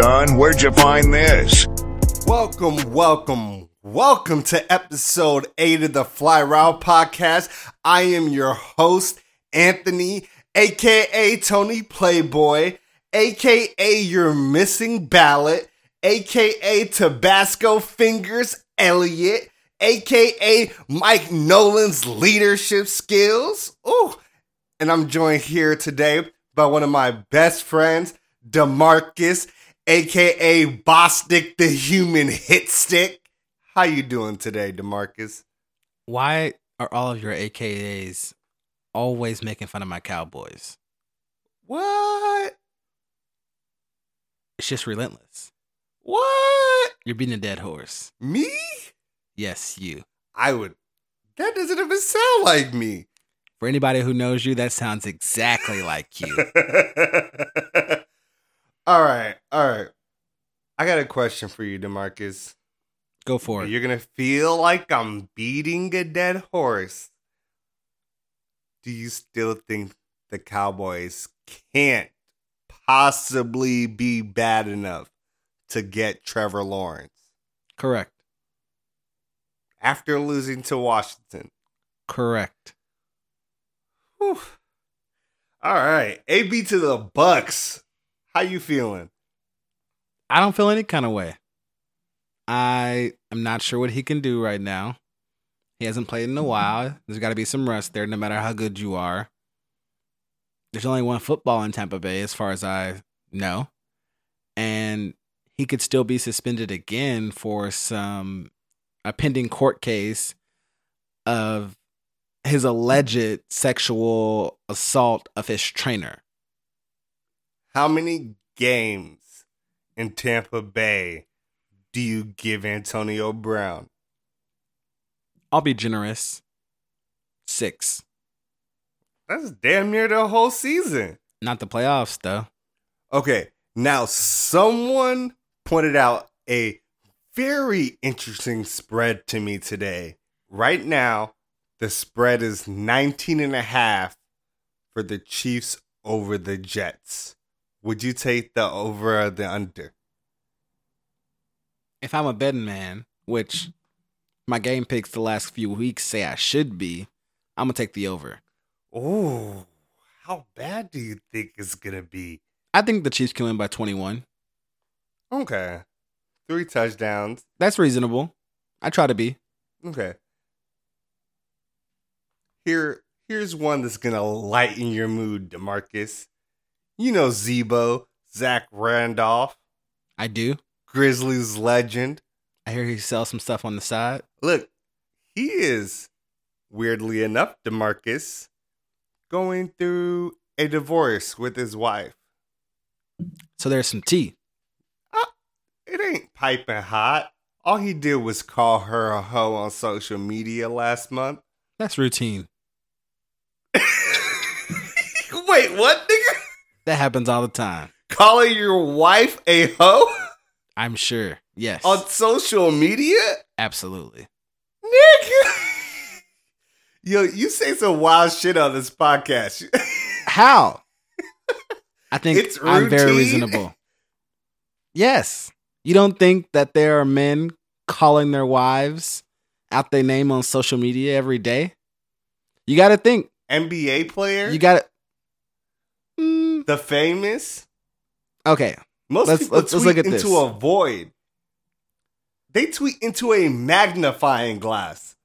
son? Where'd you find this? Welcome, welcome, welcome to episode 8 of the Fly Route Podcast. I am your host, Anthony, aka Tony Playboy, aka your missing ballot, aka Tabasco Fingers Elliot, aka Mike Nolan's leadership skills. Ooh, and I'm joined here today by one of my best friends, Demarcus, aka Bostic the Human Hit Stick. How you doing today, Demarcus? Why are all of your AKAs always making fun of my Cowboys? What? It's just relentless. What? You're beating a dead horse. Me? Yes, you. I would. That doesn't even sound like me. For anybody who knows you, that sounds exactly like you. all right, all right. I got a question for you, Demarcus. Go for it. You're gonna feel like I'm beating a dead horse. Do you still think the Cowboys can't possibly be bad enough to get Trevor Lawrence Correct. after losing to Washington? Correct. Whew. All right, AB to the Bucks. How you feeling? I don't feel any kind of way. I am not sure what he can do right now. He hasn't played in a mm-hmm. while. There's got to be some rest there, no matter how good you are. There's only one football in Tampa Bay, as far as I know. And he could still be suspended again for some a pending court case of his alleged sexual assault of his trainer. How many games in Tampa Bay do you give Antonio Brown? I'll be generous. Six. That's damn near the whole season. Not the playoffs, though. Okay, now someone pointed out a very interesting spread to me today. Right now, the spread is 19 and a half for the Chiefs over the Jets. Would you take the over or the under? If I'm a betting man, which my game picks the last few weeks say I should be, I'm gonna take the over. Oh, how bad do you think it's gonna be? I think the Chiefs can win by 21. Okay, three touchdowns. That's reasonable. I try to be. Okay. Here, here's one that's gonna lighten your mood, Demarcus. You know Z-Bo, Zach Randolph, I do. Grizzlies legend. I hear he sells some stuff on the side. Look, he is weirdly enough, Demarcus, going through a divorce with his wife. So there's some tea. Ah, it ain't piping hot. All he did was call her a hoe on social media last month. That's routine. Wait, what? That happens all the time. Calling your wife a hoe I'm sure. Yes. on social media? Absolutely. Nigga. Yo, you say some wild shit on this podcast. How? I think It's I'm very reasonable. Yes. You don't think that there are men calling their wives out their name on social media every day? You got to think. NBA player? You got the famous? okay. Most Let's- people let's- tweet let's look at into this. a void. They tweet into a magnifying glass.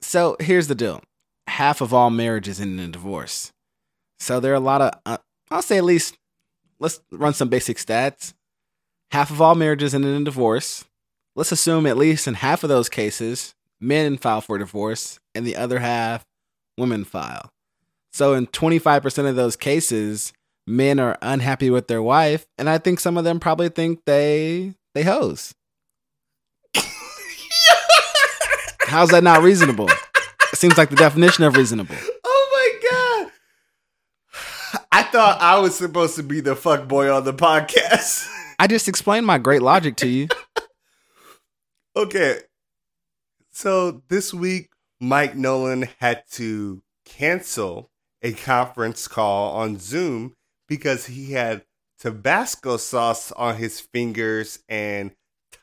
So here's the deal half of all marriages end in a divorce. So there are a lot of, uh, I'll say at least, let's run some basic stats. Half of all marriages end in a divorce. Let's assume at least in half of those cases, men file for divorce, and the other half, women file. So in 25% of those cases, men are unhappy with their wife, and I think some of them probably think they they hoes. How's that not reasonable? It seems like the definition of reasonable. Oh my god. I thought I was supposed to be the fuck boy on the podcast. I just explained my great logic to you. okay. So this week Mike Nolan had to cancel a conference call on Zoom because he had Tabasco sauce on his fingers and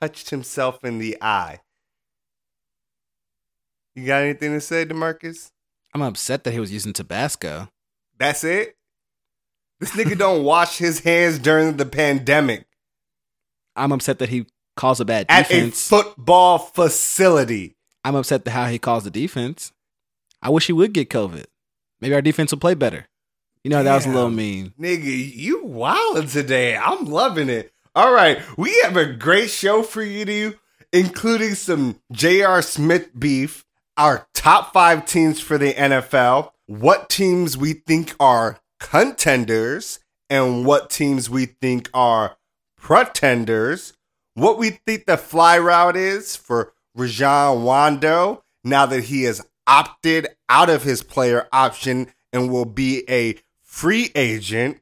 touched himself in the eye. You got anything to say, Demarcus? I'm upset that he was using Tabasco. That's it? This nigga don't wash his hands during the pandemic I'm upset that he calls a bad defense. at a football facility. I'm upset at how he calls the defense. I wish he would get COVID. Maybe our defense will play better. You know, that was a little mean. Nigga, you wildin' today. I'm loving it. All right, we have a great show for you, to, including some J.R. Smith beef, our top five teams for the NFL, what teams we think are contenders, and what teams we think are pretenders, what we think the fly route is for Rajon Rondo now that he has opted out of his player option and will be a free agent,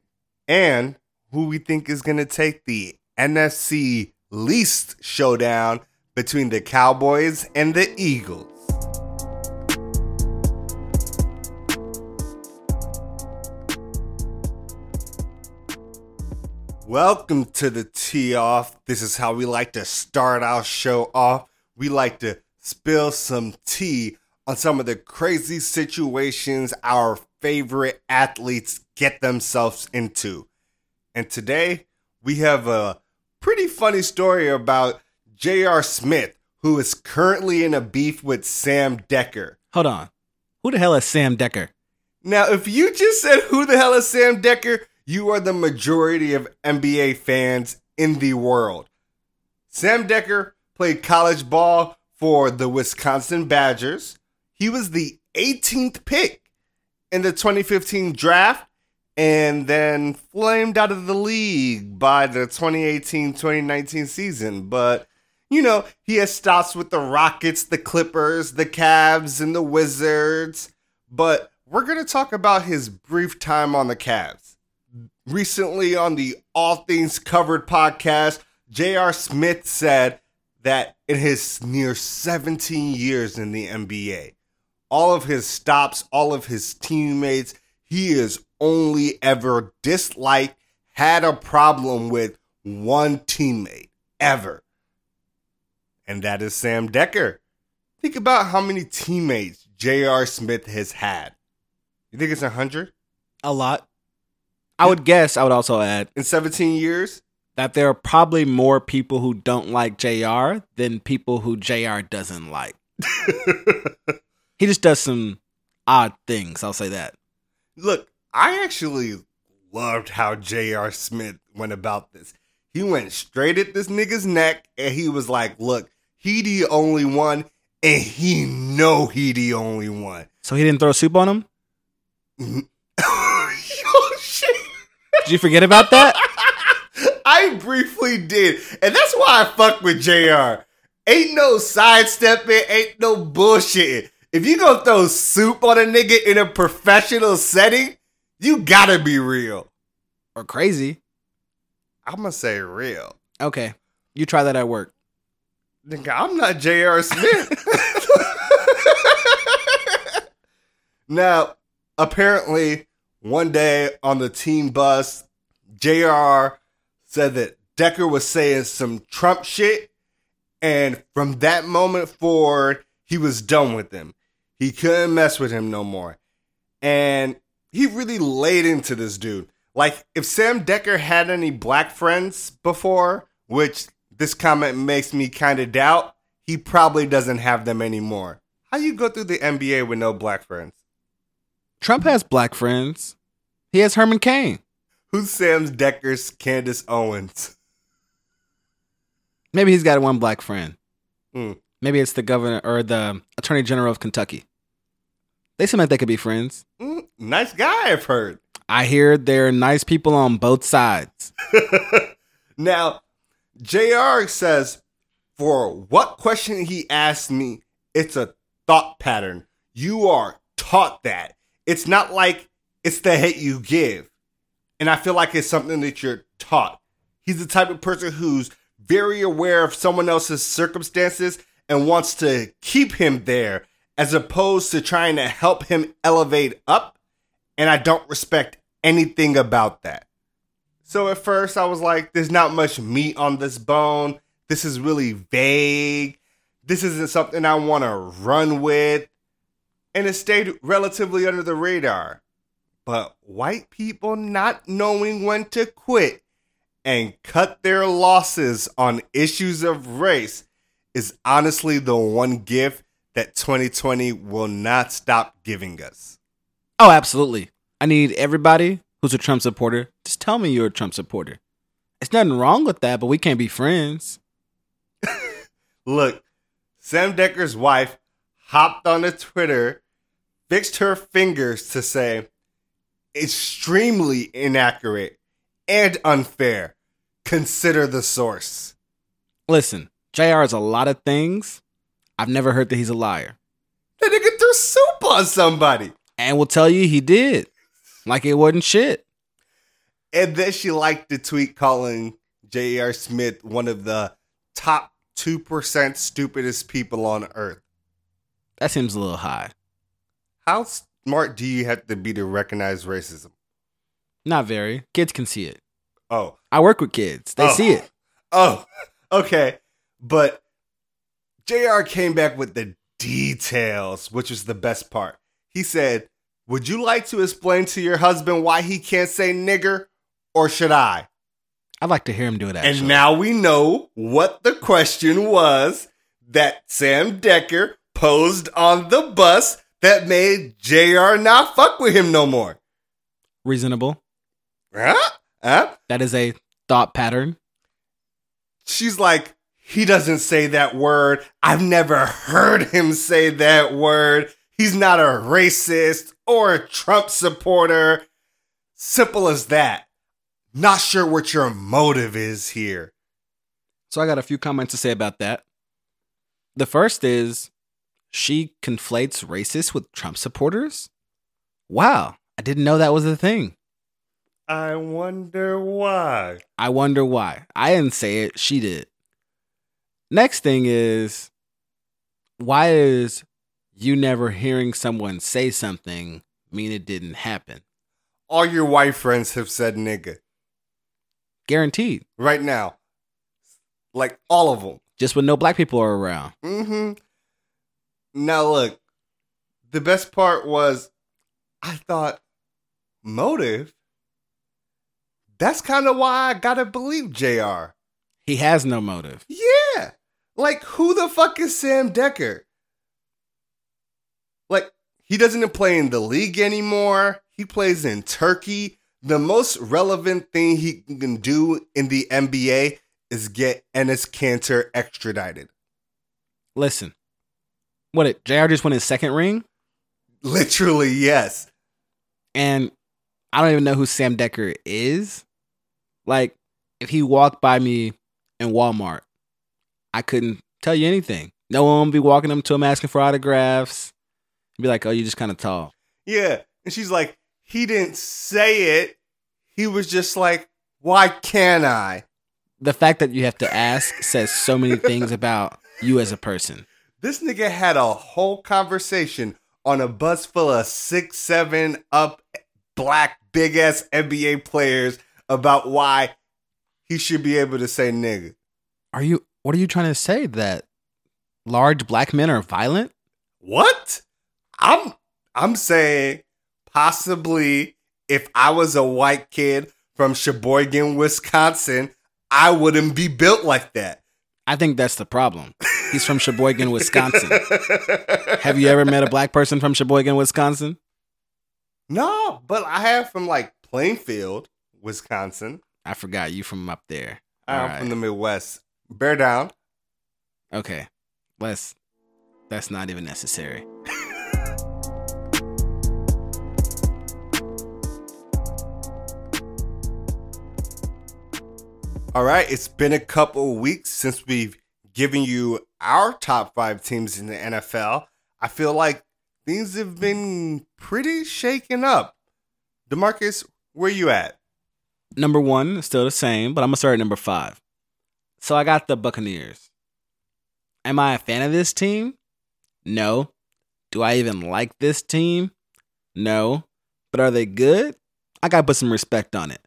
and who we think is going to take the NFC least showdown between the Cowboys and the Eagles. Welcome to the tee off. This is how we like to start our show off. We like to spill some tea on some of the crazy situations our favorite athletes get themselves into. And today we have a pretty funny story about J.R. Smith, who is currently in a beef with Sam Dekker. Hold on. Who the hell is Sam Dekker? Now, if you just said who the hell is Sam Dekker, you are the majority of NBA fans in the world. Sam Dekker played college ball for the Wisconsin Badgers. He was the 18th pick in the 2015 draft and then flamed out of the league by the 2018 2019 season. But, you know, he has stops with the Rockets, the Clippers, the Cavs, and the Wizards. But we're going to talk about his brief time on the Cavs. Recently, on the All Things Covered podcast, J.R. Smith said that in his near 17 years in the NBA, all of his stops, all of his teammates, he is only ever disliked, had a problem with one teammate ever. And that is Sam Dekker. Think about how many teammates J.R. Smith has had. You think it's 100 A lot. I would guess, I would also add in 17 years? that there are probably more people who don't like JR than people who JR doesn't like. He just does some odd things, I'll say that. Look, I actually loved how J.R. Smith went about this. He went straight at this nigga's neck and he was like, look, he the only one and he know he the only one. So he didn't throw soup on him? oh, mm-hmm. shit. Did you forget about that? I briefly did. And that's why I fuck with JR. Ain't no sidestepping, ain't no bullshit. If you gonna throw soup on a nigga in a professional setting, you gotta be real. or crazy? I'm gonna say real. Okay. You try that at work. Nigga, I'm not J.R. Smith. now, apparently, one day on the team bus, J.R. said that Dekker was saying some Trump shit. And from that moment forward, he was done with him. He couldn't mess with him no more. And he really laid into this dude. Like, if Sam Dekker had any black friends before, which this comment makes me kind of doubt, he probably doesn't have them anymore. How you go through the NBA with no black friends? Trump has black friends. He has Herman Cain. Who's Sam Dekker's Candace Owens? Maybe he's got one black friend. Hmm. Maybe it's the governor or the attorney general of Kentucky. They seem like they could be friends. Mm, nice guy, I've heard. I hear they're nice people on both sides. now, JR says, for what question he asked me, it's a thought pattern. You are taught that. It's not like it's the hate you give. And I feel like it's something that you're taught. He's the type of person who's very aware of someone else's circumstances and wants to keep him there as opposed to trying to help him elevate up. And I don't respect anything about that. So at first I was like, there's not much meat on this bone. This is really vague. This isn't something I want to run with. And it stayed relatively under the radar. But white people not knowing when to quit and cut their losses on issues of race is honestly the one gift that 2020 will not stop giving us. Oh, absolutely. I need everybody who's a Trump supporter. Just tell me you're a Trump supporter. It's nothing wrong with that, but we can't be friends. Look, Sam Dekker's wife hopped on the Twitter, fixed her fingers to say, extremely inaccurate and unfair. Consider the source. Listen, JR is a lot of things. I've never heard that he's a liar. That nigga threw soup on somebody. And will tell you he did. Like it wasn't shit. And then she liked the tweet calling J.R. Smith one of the top 2% stupidest people on earth. That seems a little high. How smart do you have to be to recognize racism? Not very. Kids can see it. Oh. I work with kids. They Oh. see it. Oh, okay. But JR came back with the details, which was the best part. He said, Would you like to explain to your husband why he can't say nigger, or should I? I'd like to hear him do it actually. And now we know what the question was that Sam Dekker posed on the bus that made JR not fuck with him no more. Reasonable. Huh? Huh? That is a thought pattern. She's like, he doesn't say that word. I've never heard him say that word. He's not a racist or a Trump supporter. Simple as that. Not sure what your motive is here. So I got a few comments to say about that. The first is she conflates racist with Trump supporters. Wow, I didn't know that was a thing. I wonder why. I wonder why. I didn't say it, she did. Next thing is why is you never hearing someone say something mean it didn't happen? All your white friends have said nigga Guaranteed. right now. Like all of them. Just when no black people are around. Mm-hmm. Now look, the best part was I thought motive. That's kind of why I gotta believe JR. He has no motive. Yeah. Like who the fuck is Sam Dekker? Like he doesn't play in the league anymore. He plays in Turkey. The most relevant thing he can do in the NBA is get Enes Kanter extradited. Listen. What it JR just won his second ring? Literally, yes. and I don't even know who Sam Dekker is. Like, if he walked by me in Walmart, I couldn't tell you anything. No one would be walking up to him asking for autographs. Be like, oh, you just kind of tall. Yeah. And she's like, he didn't say it. He was just like, why can't I? The fact that you have to ask says so many things about you as a person. This nigga had a whole conversation on a bus full of six, seven up black big ass NBA players about why he should be able to say nigga. Are you? What are you trying to say? That large black men are violent? What? I'm I'm saying possibly if I was a white kid from Sheboygan, Wisconsin, I wouldn't be built like that. I think that's the problem. He's from Sheboygan, Wisconsin. Have you ever met a black person from Sheboygan, Wisconsin? No, but I have from like Plainfield, Wisconsin. I forgot you from up there. I'm Alright. from the Midwest. Bear down. Okay. Let's that's not even necessary. All right, it's been a couple weeks since we've given you our top five teams in the NFL. I feel like things have been pretty shaken up. Demarcus, where you at? Number one is still the same, but I'm gonna start at number five. So I got the Buccaneers. Am I a fan of this team? No. Do I even like this team? No. But are they good? I gotta put some respect on it.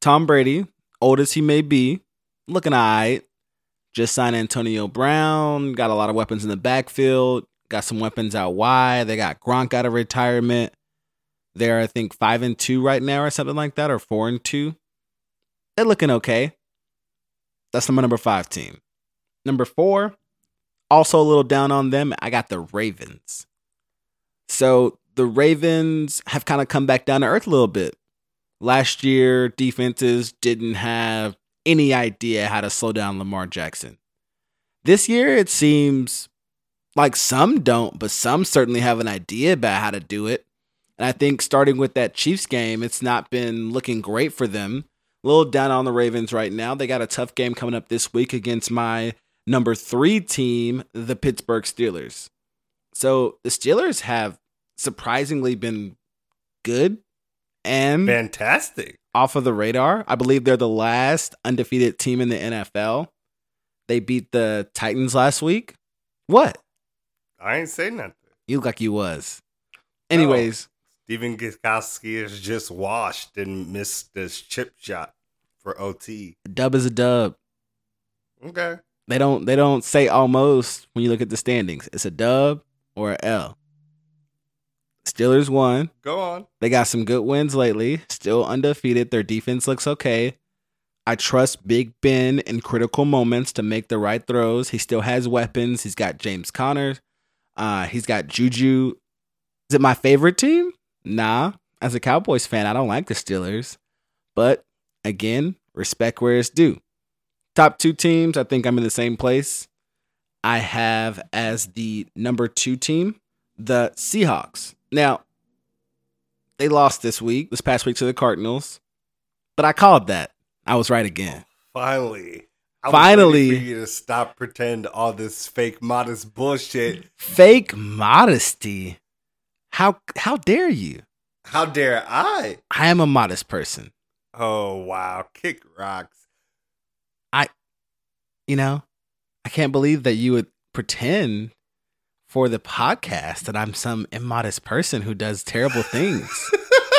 Tom Brady, old as he may be, looking alright. Just signed Antonio Brown. Got a lot of weapons in the backfield. Got some weapons out wide. They got Gronk out of retirement. They're, I think, five and two right now, or something like that, or four and two. They're looking okay. That's my number five team. Number four, also a little down on them. I got the Ravens. So the Ravens have kind of come back down to earth a little bit. Last year, defenses didn't have any idea how to slow down Lamar Jackson. This year, it seems like some don't, but some certainly have an idea about how to do it. And I think starting with that Chiefs game, it's not been looking great for them. A little down on the Ravens right now. They got a tough game coming up this week against my number three team, the Pittsburgh Steelers. So the Steelers have surprisingly been good and Fantastic. off of the radar. I believe they're the last undefeated team in the NFL. They beat the Titans last week. What? I ain't say nothing. You look like you was. Anyways, Stephen Gostkowski is just washed and missed this chip shot for OT. a dub is a dub. Okay. They don't they don't say almost when you look at the standings. It's a dub or a L. Steelers won. Go on. They got some good wins lately. Still undefeated. Their defense looks okay. I trust Big Ben in critical moments to make the right throws. He still has weapons. He's got James Conner. Uh, he's got Juju. Is it my favorite team? Nah. As a Cowboys fan, I don't like the Steelers. But again, respect where it's due. Top two teams, I think I'm in the same place. I have as the number two team the Seahawks. Now, they lost this week, this past week to the Cardinals, but I called that. I was right again. Oh, finally. I Finally. for you to stop pretend all this fake modest bullshit. Fake modesty. How how dare you? How dare I? I am a modest person. Oh wow. Kick rocks. I you know, I can't believe that you would pretend for the podcast that I'm some immodest person who does terrible things.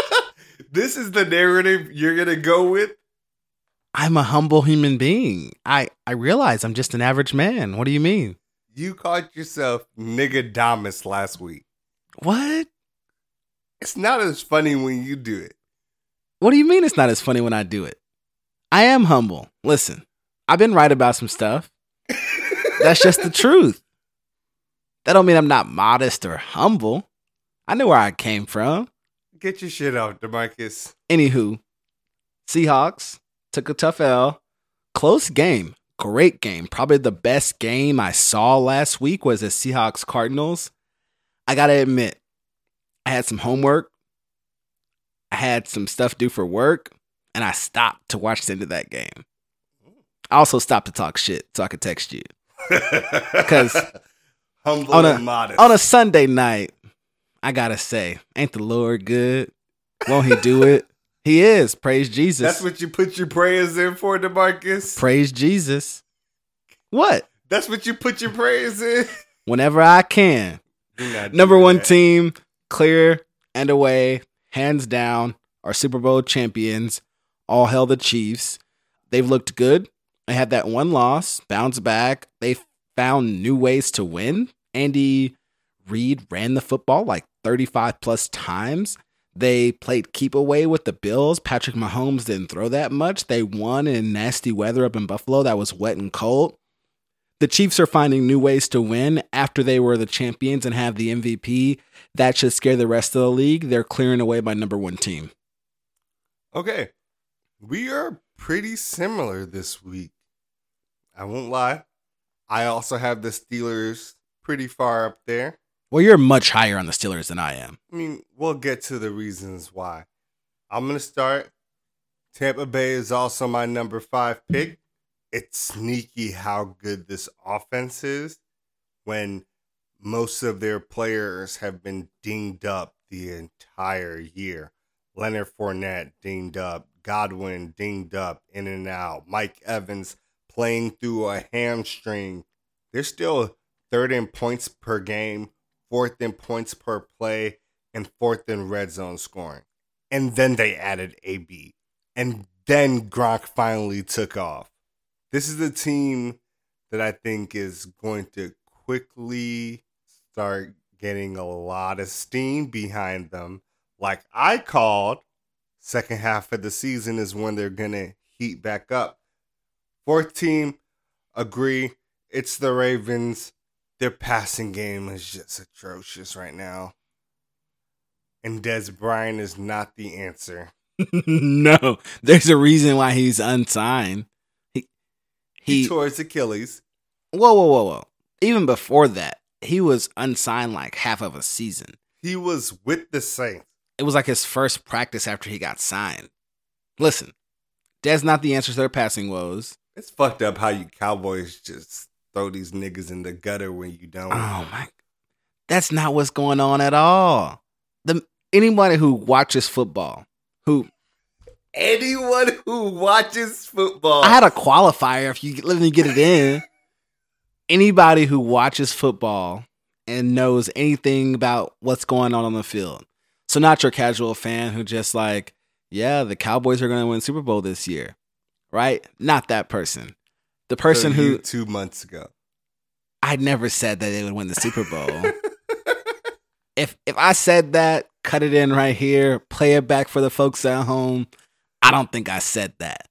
this is the narrative you're gonna go with? I'm a humble human being. I I realize I'm just an average man. What do you mean? You called yourself nigga Damas last week. What? It's not as funny when you do it. What do you mean it's not as funny when I do it? I am humble. Listen, I've been right about some stuff. That's just the truth. That don't mean I'm not modest or humble. I know where I came from. Get your shit out, Demarcus. Anywho, Seahawks took a tough L. Close game. Great game. Probably the best game I saw last week was the Seahawks Cardinals. I got to admit, I had some homework. I had some stuff due for work, and I stopped to watch the end of that game. I also stopped to talk shit so I could text you. Because humble On a- and modest. On a Sunday night, I got to say, ain't the Lord good? Won't he do it? He is. Praise Jesus. That's what you put your prayers in for, Demarcus. Praise Jesus. What? That's what you put your prayers in. Whenever I can. Do not do Number one that. team, clear and away, hands down, our Super Bowl champions. All hail the Chiefs. They've looked good. They had that one loss, bounce back. They found new ways to win. Andy Reid ran the football like 35 plus times. They played keep away with the Bills. Patrick Mahomes didn't throw that much. They won in nasty weather up in Buffalo that was wet and cold. The Chiefs are finding new ways to win after they were the champions and have the MVP. That should scare the rest of the league. They're clearing away my number one team. Okay. We are pretty similar this week. I won't lie. I also have the Steelers pretty far up there. Well, you're much higher on the Steelers than I am. I mean, we'll get to the reasons why. I'm going to start. Tampa Bay is also my number five pick. It's sneaky how good this offense is when most of their players have been dinged up the entire year. Leonard Fournette dinged up, Godwin dinged up, in and out, Mike Evans playing through a hamstring. They're still third in points per game, fourth in points per play, and fourth in red zone scoring. And then they added AB. And then Gronk finally took off. This is a team that I think is going to quickly start getting a lot of steam behind them. Like I called, second half of the season is when they're going to heat back up. Fourth team, agree. It's the Ravens. Their passing game is just atrocious right now. And Dez Bryant is not the answer. no, there's a reason why he's unsigned. He, he, tore his Achilles. Whoa, whoa, whoa, whoa. Even before that, he was unsigned like half of a season. He was with the Saints. It was like his first practice after he got signed. Listen, that's not the answer to their passing woes. It's fucked up how you Cowboys just throw these niggas in the gutter when you don't. Oh my, that's not what's going on at all. The anybody who watches football, who anyone who watches football, I had a qualifier. If you let me get it in, anybody who watches football and knows anything about what's going on on the field. So not your casual fan who just like, yeah, the Cowboys are going to win Super Bowl this year, right? Not that person. The person so who two months ago, I never said that they would win the Super Bowl. if if I said that, cut it in right here, play it back for the folks at home. I don't think I said that.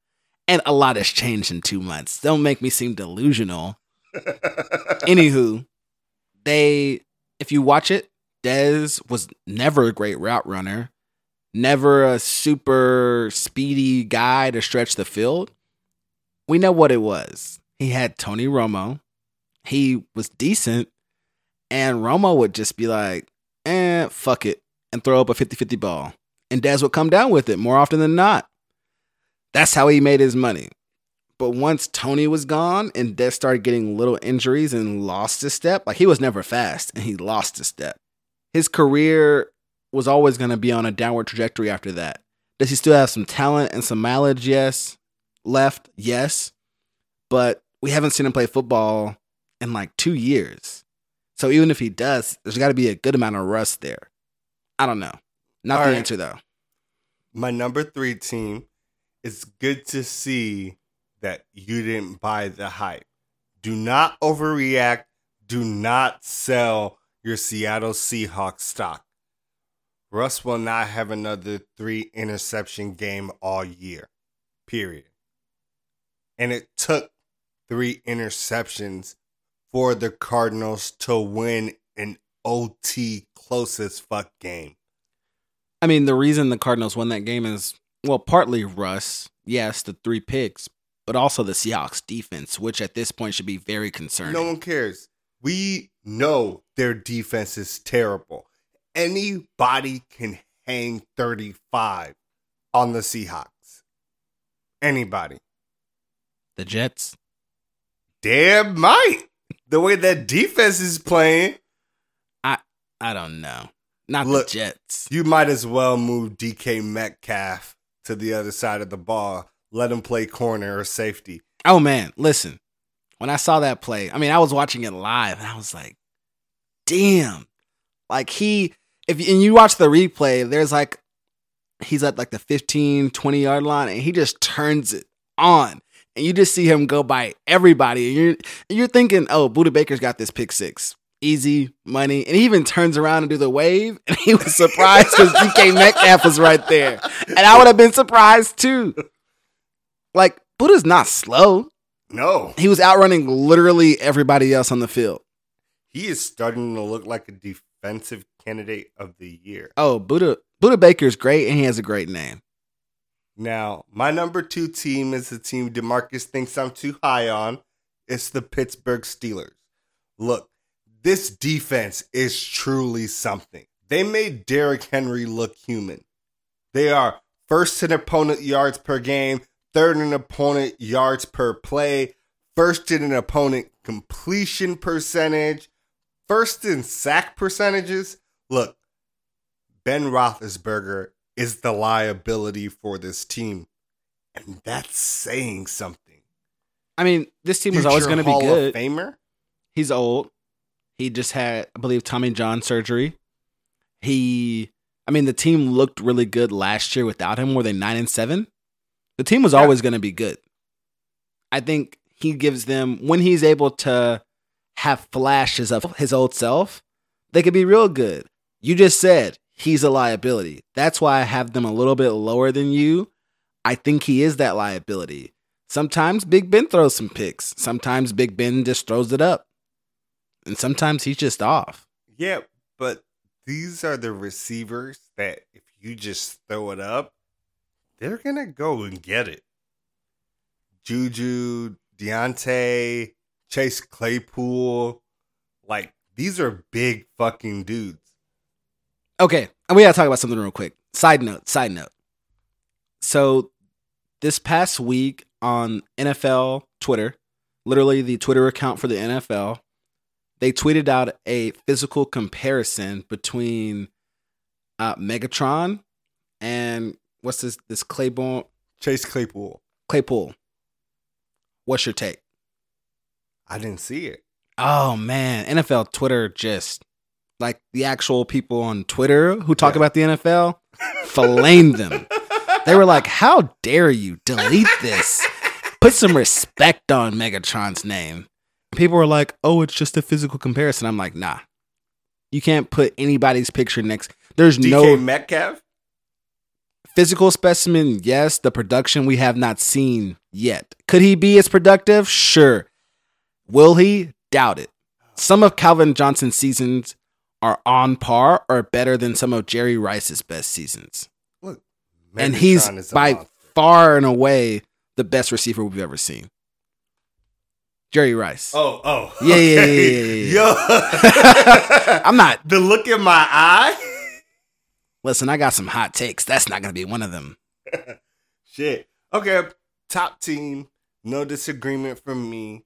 And a lot has changed in two months. Don't make me seem delusional. Anywho, they if you watch it, Dez was never a great route runner, never a super speedy guy to stretch the field. We know what it was. He had Tony Romo. He was decent, and Romo would just be like, eh, fuck it, and throw up a 50 50 ball. And Dez would come down with it more often than not. That's how he made his money. But once Tony was gone and Dez started getting little injuries and lost his step, like he was never fast and he lost his step. His career was always going to be on a downward trajectory after that. Does he still have some talent and some mileage? Yes. Left? Yes. But we haven't seen him play football in like two years. So even if he does, there's got to be a good amount of rust there. I don't know. Not All the right. answer though. My number three team. It's good to see that you didn't buy the hype. Do not overreact. Do not sell your Seattle Seahawks stock. Russ will not have another three interception game all year. Period. And it took three interceptions for the Cardinals to win an OT closest fuck game. I mean, the reason the Cardinals won that game is well, partly Russ, yes, the three picks, but also the Seahawks defense, which at this point should be very concerning. No one cares. We know their defense is terrible. Anybody can hang 35 on the Seahawks. Anybody. The Jets? Damn might. The way that defense is playing. I I don't know. Not Look, the Jets. You might as well move DK Metcalf to the other side of the ball let him play corner or safety. Oh man, listen. When I saw that play, I mean, I was watching it live and I was like, damn. Like he if and you watch the replay, there's like he's at like the 15, 20 yard line and he just turns it on. And you just see him go by everybody. And you're you're thinking, oh, Budda Baker's got this pick six. Easy money. And he even turns around and do the wave. And he was surprised because DK Metcalf was right there. And I would have been surprised too. Like Budda's not slow. No. He was outrunning literally everybody else on the field. He is starting to look like a defensive candidate of the year. Oh, Buddha Budda Baker's great and he has a great name. Now, my number two team is the team Demarcus thinks I'm too high on. It's the Pittsburgh Steelers. Look, this defense is truly something. They made Derrick Henry look human. They are first in opponent yards per game, third in opponent yards per play, first in an opponent completion percentage, first in sack percentages. Look, Ben Roethlisberger is the liability for this team, and that's saying something. I mean, this team was always going to be good. Famer. He's old. He just had, I believe, Tommy John surgery. He, I mean, the team looked really good last year without him. Were they nine and seven? The team was Yeah. always going to be good. I think he gives them when he's able to have flashes of his old self, they could be real good. You just said he's a liability. That's why I have them a little bit lower than you. I think he is that liability. Sometimes Big Ben throws some picks. Sometimes Big Ben just throws it up. And sometimes he's just off. Yeah, but these are the receivers that if you just throw it up, they're gonna go and get it. Juju, Diontae, Chase Claypool, like these are big fucking dudes. Okay, and we gotta talk about something real quick. Side note, side note. So this past week on NFL Twitter, literally the Twitter account for the NFL, they tweeted out a physical comparison between uh, Megatron and what's this this Claiborne Chase Claypool. Claypool. What's your take? I didn't see it. Oh man, NFL Twitter just like the actual people on Twitter who talk Yeah. about the NFL, flamed them. They were like, "How dare you delete this? Put some respect on Megatron's name." People were like, "Oh, it's just a physical comparison." I'm like, "Nah, you can't put anybody's picture next. There's no DK no Metcalf? physical specimen. Yes, the production we have not seen yet. Could he be as productive? Sure. Will he? Doubt it. Some of Calvin Johnson's seasons are on par or better than some of Jerry Rice's best seasons. Look, and he's Megatron is a by monster. far and away the best receiver we've ever seen. Jerry Rice. Oh, oh. Yeah, yeah, okay. yeah, yeah, Yo. I'm not. the look in my eye. Listen, I got some hot takes. That's not going to be one of them. Shit. Okay, top team. No disagreement from me.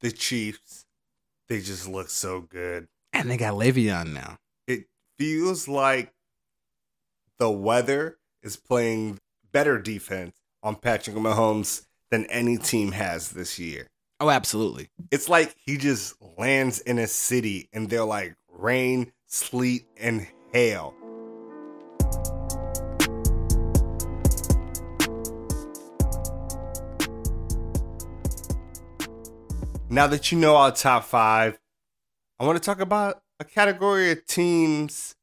The Chiefs. They just look so good. And they got Le'Veon now. It feels like the weather is playing better defense on Patrick Mahomes than any team has this year. Oh, absolutely. It's like he just lands in a city and they're like rain, sleet, and hail. Now that you know our top five, I want to talk about a category of teams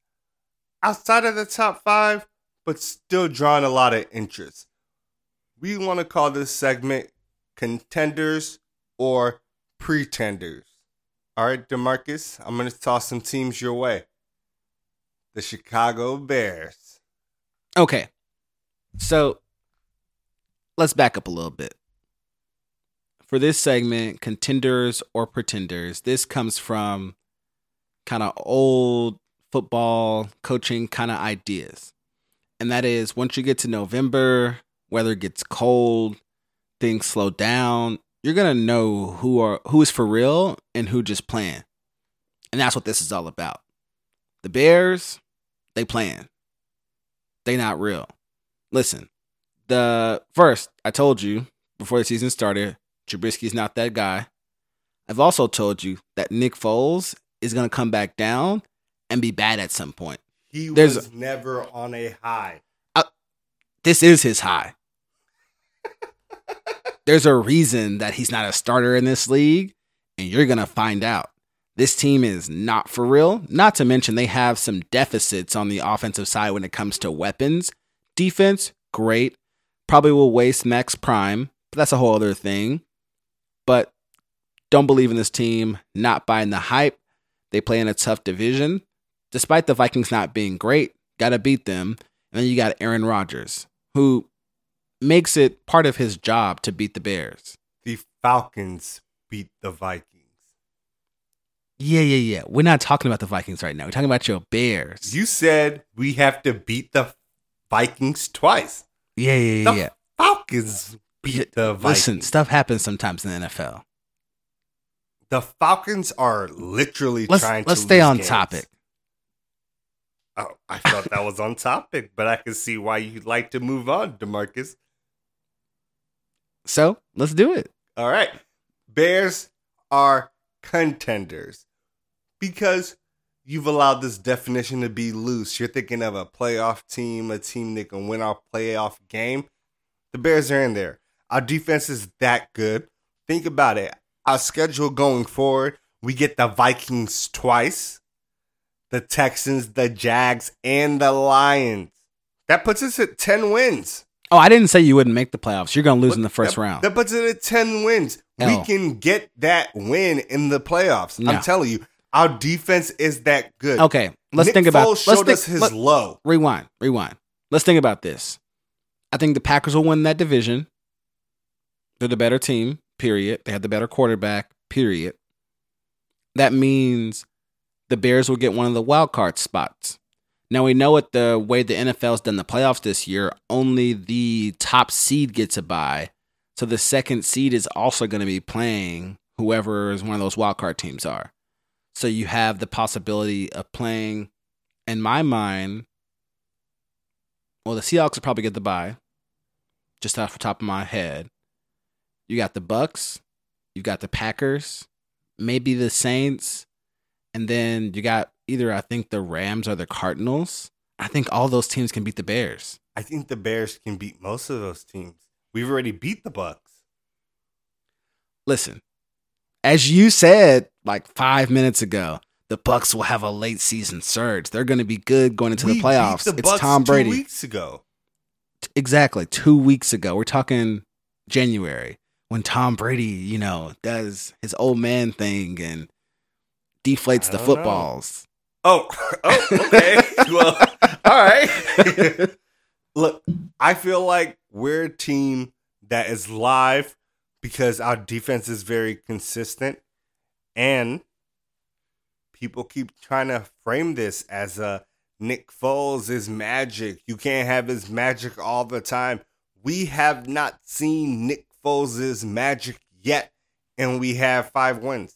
outside of the top five, but still drawing a lot of interest. We want to call this segment contenders or pretenders. All right, Demarcus, I'm going to toss some teams your way. The Chicago Bears. Okay. So let's back up a little bit. For this segment, contenders or pretenders, this comes from kind of old football coaching kind of ideas. And that is once you get to November, weather gets cold, things slow down, you're going to know who are who is for real and who just playing. And that's what this is all about. The Bears, they playing. They not real. Listen, the first I told you before the season started, Trubisky's not that guy. I've also told you that Nick Foles is going to come back down and be bad at some point. He There's was never on a high. Uh, this is his high. There's a reason that he's not a starter in this league, and you're going to find out. This team is not for real. Not to mention, they have some deficits on the offensive side when it comes to weapons. Defense, great. Probably will waste Mack's Prime, but that's a whole other thing. But don't believe in this team, not buying the hype. They play in a tough division. Despite the Vikings not being great, got to beat them. And then you got Aaron Rodgers, who makes it part of his job to beat the Bears. The Falcons beat the Vikings. Yeah, yeah, yeah. We're not talking about the Vikings right now. We're talking about your Bears. You said we have to beat the Vikings twice. yeah, yeah, The yeah. yeah. Falcons beat the Vikings. Listen, stuff happens sometimes in the NFL. the Falcons are literally Let's trying to let's stay on games. topic. Oh, I thought that was on topic, but I can see why you'd like to move on, Demarcus. So let's do it. All right. Bears are contenders because you've allowed this definition to be loose. You're thinking of a playoff team, a team that can win our playoff game. The Bears are in there. Our defense is that good. Think about it. Our schedule going forward, we get the Vikings twice, the Texans, the Jags, and the Lions. That puts us at 10 wins. Oh, I didn't say you wouldn't make the playoffs. You're going to lose in the first that, round. That puts it at 10 wins. We oh. can get that win in the playoffs. No. I'm telling you, our defense is that good. okay, let's Nick think about. Foles let's showed think, us his let- low. rewind, rewind. Let's think about this. I think the Packers will win that division. They're the better team, period. They have the better quarterback, period. That means the Bears will get one of the wild card spots. Now we know what the way the NFL's done the playoffs this year, only the top seed gets a bye. So the second seed is also going to be playing whoever is one of those wild card teams are. So you have the possibility of playing, in my mind, well, the Seahawks will probably get the bye, just off the top of my head. You got the Bucks, you got the Packers, maybe the Saints, and then you got either I think the Rams or the Cardinals. I think all those teams can beat the Bears. I think the Bears can beat most of those teams. We've already beat the Bucks. Listen, as you said like five minutes ago, the Bucks will have a late season surge. They're going to be good going into We the playoffs. The it's Tom two Brady. weeks ago. exactly two weeks ago. We're talking January when Tom Brady, you know, does his old man thing and deflates the footballs. Oh, oh, okay. well, all right. Look, I feel like we're a team that is live because our defense is very consistent and people keep trying to frame this as a Nick Foles is magic. You can't have his magic all the time. We have not seen Nick Foles' magic yet, and we have five wins.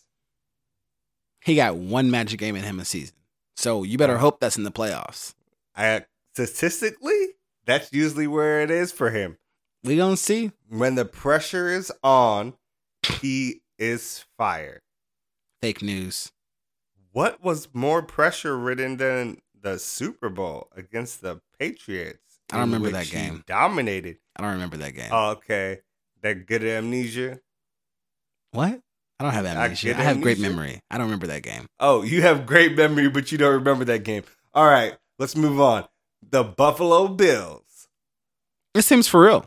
He got one magic game in him a season. So you better hope that's in the playoffs. I statistically, that's usually where it is for him. We gonna see. When the pressure is on, he is fired. Fake news. What was more pressure ridden than the Super Bowl against the Patriots? I don't remember that game. Dominated. I don't remember that game. Oh, okay. That good amnesia. what? I don't have amnesia. I have great memory. I don't remember that game. Oh, you have great memory, but you don't remember that game. All right, let's move on. The Buffalo Bills. This seems for real.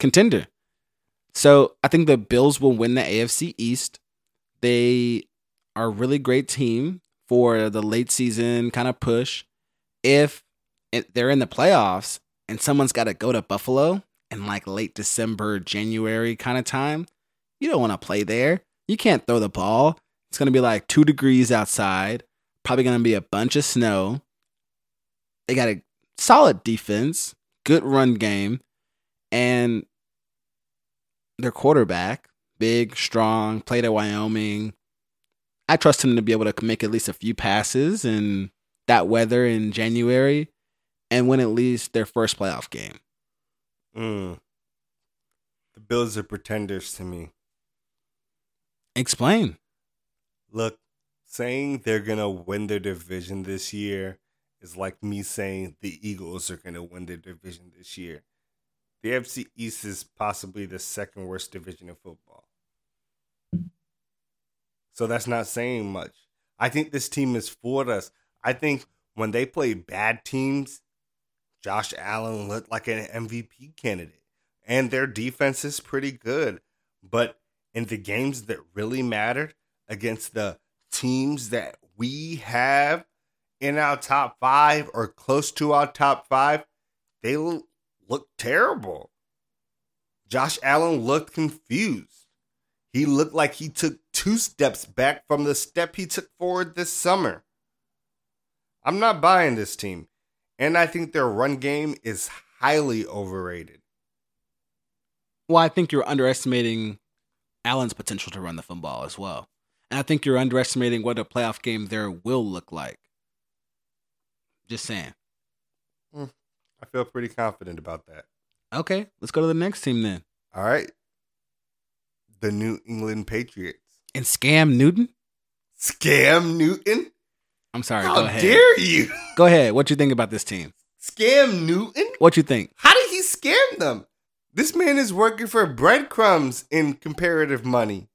Contender. So I think the Bills will win the AFC East. They are a really great team for the late season kind of push. If they're in the playoffs and someone's got to go to Buffalo in like late December, January kind of time, you don't want to play there. You can't throw the ball. It's going to be like two degrees outside, probably going to be a bunch of snow. They got a solid defense, good run game, and their quarterback, big, strong, played at Wyoming. I trust him to be able to make at least a few passes in that weather in January and win at least their first playoff game. Mm. The Bills are pretenders to me. Explain. Look, saying they're going to win their division this year is like me saying the Eagles are going to win their division this year. The NFC East is possibly the second worst division in football. So that's not saying much. I think this team is fooled us. I think when they play bad teams, Josh Allen looked like an MVP candidate. And their defense is pretty good. But in the games that really mattered against the teams that we have in our top five or close to our top five, they look terrible. Josh Allen looked confused. He looked like he took two steps back from the step he took forward this summer. I'm not buying this team. And I think their run game is highly overrated. Well, I think you're underestimating Allen's potential to run the football as well. And I think you're underestimating what a playoff game there will look like. Just saying. Mm, I feel pretty confident about that. Okay, let's go to the next team then. All right. The New England Patriots. And Scam Newton? Scam Newton? I'm sorry, How go ahead. dare you? Go ahead. What you think about this team? Scam Newton? What you think? How did he scam them? This man is working for breadcrumbs in comparative money.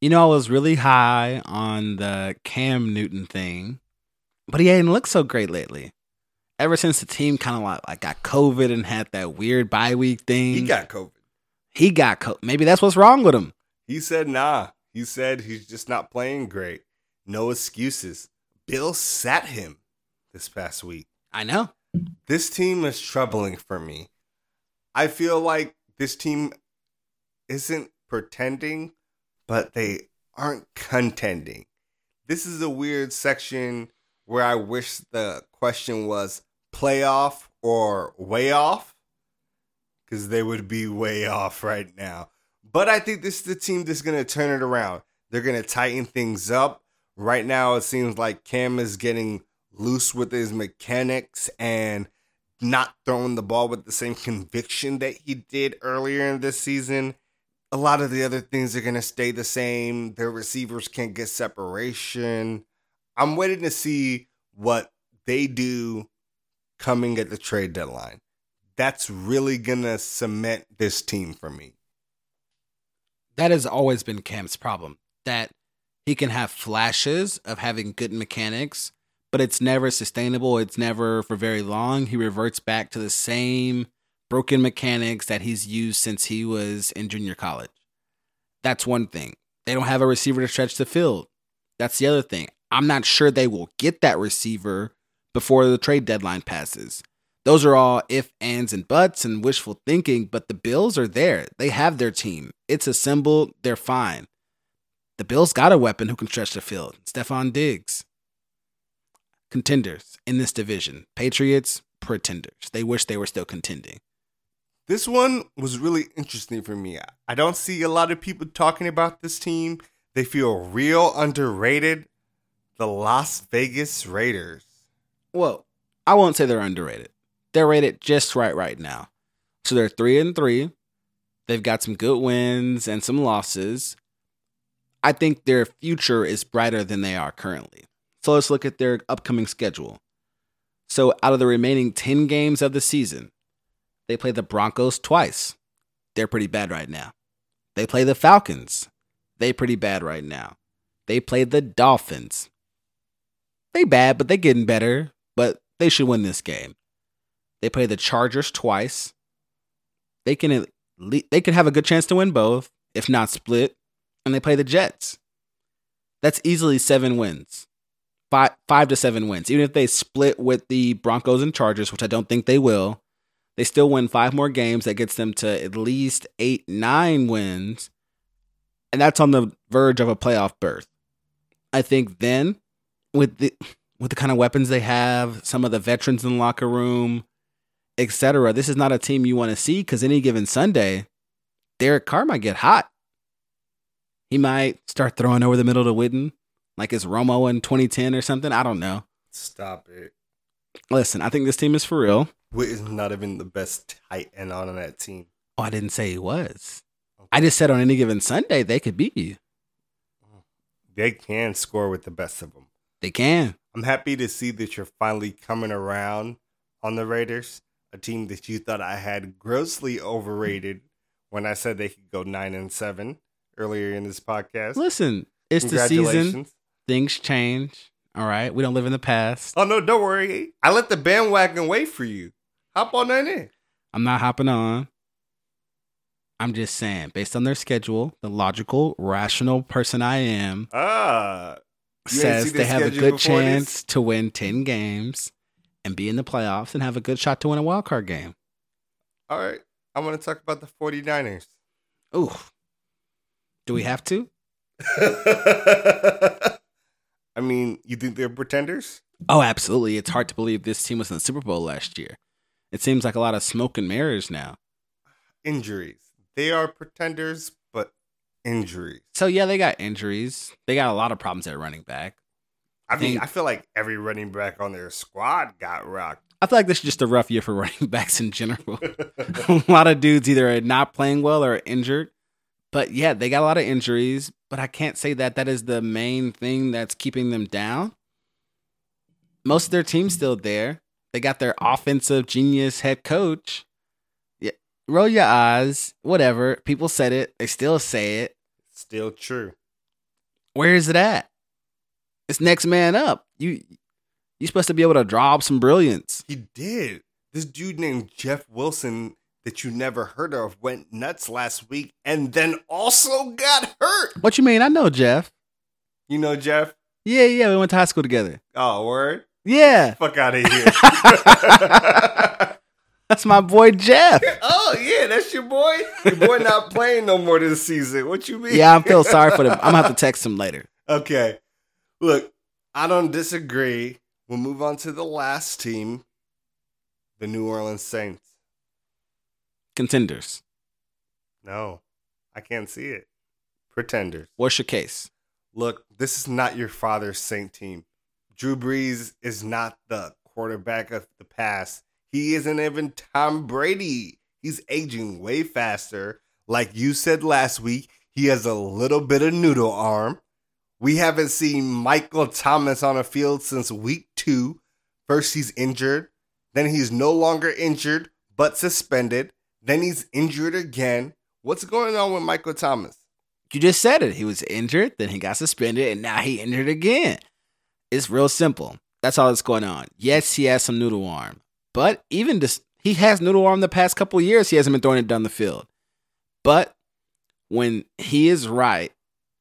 You know, I was really high on the Cam Newton thing, but he hadn't looked so great lately. Ever since the team kind of like, like got COVID and had that weird bye week thing, He got COVID. he got COVID. Maybe that's what's wrong with him. He said, nah. He said he's just not playing great. No excuses. Bill sat him this past week. I know. This team is troubling for me. I feel like this team isn't pretending, but they aren't contending. This is a weird section where I wish the question was playoff or way off, because they would be way off right now. But I think this is the team that's going to turn it around. They're going to tighten things up. Right now, it seems like Cam is getting loose with his mechanics and not throwing the ball with the same conviction that he did earlier in this season. A lot of the other things are going to stay the same. Their receivers can't get separation. I'm waiting to see what they do coming at the trade deadline. That's really going to cement this team for me. That has always been Cam's problem. That he can have flashes of having good mechanics, but it's never sustainable. It's never for very long. He reverts back to the same broken mechanics that he's used since he was in junior college. That's one thing. They don't have a receiver to stretch the field. That's the other thing. I'm not sure they will get that receiver before the trade deadline passes. Those are all if, ands, and buts and wishful thinking, but the Bills are there. They have their team. It's assembled. They're fine. The Bills got a weapon who can stretch the field. Stefon Diggs. Contenders in this division. Patriots, pretenders. They wish they were still contending. This one was really interesting for me. I don't see a lot of people talking about this team. They feel real underrated. The Las Vegas Raiders. Well, I won't say they're underrated. They're rated just right right now. So they're three and three. They've got some good wins and some losses. I think their future is brighter than they are currently. So let's look at their upcoming schedule. So out of the remaining 10 games of the season, they play the Broncos twice. They're pretty bad right now. They play the Falcons. They pretty bad right now. They play the Dolphins. They bad, but they getting better, but they should win this game. They play the Chargers twice. They can they can have a good chance to win both, if not split. And they play the Jets. That's easily seven wins, five five to seven wins. Even if they split with the Broncos and Chargers, which I don't think they will, they still win five more games. That gets them to at least eight nine wins, and that's on the verge of a playoff berth. I think then with the with the kind of weapons they have, some of the veterans in the locker room, etc. This is not a team you want to see because any given Sunday, Derek Carr might get hot. He might start throwing over the middle to Witten, like it's Romo in 2010 or something. I don't know. Stop it. Listen, I think this team is for real. Witt is not even the best tight end on that team. Oh, I didn't say he was. I just said on any given Sunday they could beat you. They can score with the best of them. They can. I'm happy to see that you're finally coming around on the Raiders, a team that you thought I had grossly overrated when I said they could go nine and seven earlier in this podcast. Listen, it's the season. Things change. All right. We don't live in the past. Oh no, don't worry. I let the bandwagon wait for you. Hop on that in. I'm not hopping on. I'm just saying, based on their schedule, the logical, rational person I am Ah, says they have a good before this? chance to win 10 games and be in the playoffs and have a good shot to win a wild card game. all right. I want to talk about the 49ers. Ooh. Do we have to? I mean, you think they're pretenders? Oh, absolutely. It's hard to believe this team was in the Super Bowl last year. It seems like a lot of smoke and mirrors now. Injuries. They are pretenders, but injuries. So, yeah, they got injuries. They got a lot of problems at running back. I mean, Think- I feel like every running back on their squad got rocked. I feel like this is just a rough year for running backs in general. a lot of dudes either are not playing well or are injured. But yeah, they got a lot of injuries, but I can't say that that is the main thing that's keeping them down. Most of their team's still there. They got their offensive genius head coach. Yeah, roll your eyes. Whatever. People said it. They still say it. Still true. Where is it at? It's next man up. You you supposed to be able to draw up some brilliance. He did. This dude named Jeff Wilson that you never heard of went nuts last week and then also got hurt. What you mean? I know Jeff. You know Jeff? Yeah, yeah. We went to high school together. Oh, word? Yeah. Fuck out of here. That's my boy Jeff. oh, yeah, that's your boy? Your boy not playing no more this season. What you mean? Yeah, I feel sorry for them. I'm gonna have to text him later. Okay. Look, I don't disagree. We'll move on to the last team, the New Orleans Saints. Contenders. No, I can't see it. Pretenders. What's your case? Look, this is not your father's Saint team. Drew Brees is not the quarterback of the past. He isn't even Tom Brady. He's aging way faster. Like you said last week, he has a little bit of noodle arm. We haven't seen Michael Thomas on a field since week two. First, he's injured. Then, he's no longer injured, but suspended. Then, he's injured again. What's going on with Michael Thomas? You just said it. He was injured, then he got suspended, and now he injured again. It's real simple. That's all that's going on. Yes, he has some noodle arm, but even this, he has noodle arm the past couple years. He hasn't been throwing it down the field. But when he is right,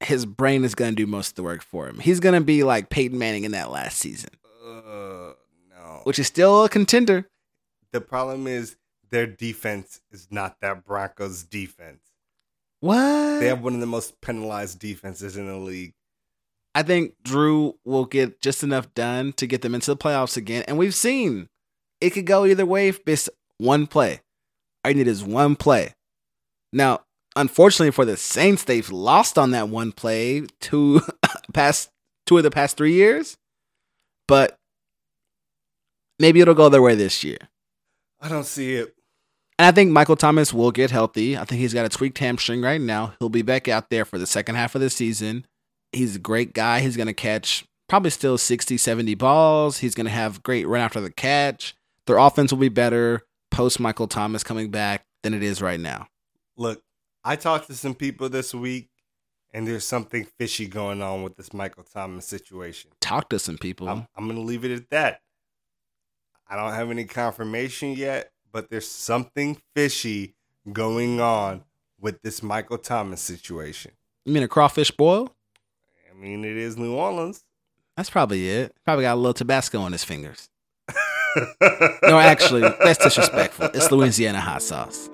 his brain is going to do most of the work for him. He's going to be like Peyton Manning in that last season, Uh, no. which is still a contender. The problem is their defense is not that Broncos defense. What? They have one of the most penalized defenses in the league. I think Drew will get just enough done to get them into the playoffs again. And we've seen it could go either way if it's one play. All you need is one play. Now, unfortunately for the Saints, they've lost on that one play two past two of the past three years. But maybe it'll go their way this year. I don't see it. And I think Michael Thomas will get healthy. I think he's got a tweaked hamstring right now. He'll be back out there for the second half of the season. He's a great guy. He's going to catch probably still 60, 70 balls. He's going to have great run after the catch. Their offense will be better post Michael Thomas coming back than it is right now. Look, I talked to some people this week, and there's something fishy going on with this Michael Thomas situation. Talk to some people. I'm, I'm going to leave it at that. I don't have any confirmation yet, but there's something fishy going on with this Michael Thomas situation. you mean a crawfish boil? I mean, it is New Orleans. That's probably it. Probably got a little Tabasco on his fingers. No, actually, that's disrespectful. It's Louisiana hot sauce.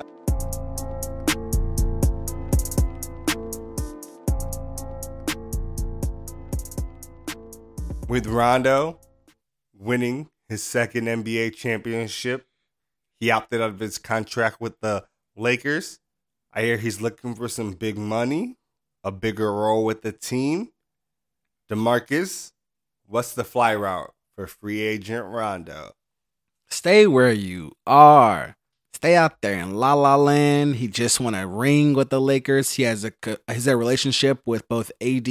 with Rondo winning his second NBA championship, he opted out of his contract with the Lakers. I hear he's looking for some big money, a bigger role with the team. DeMarcus, what's the fly route for free agent Rondo? Stay where you are. Stay out there in La La Land. He just won a ring with the Lakers. He has a he's he a relationship with both AD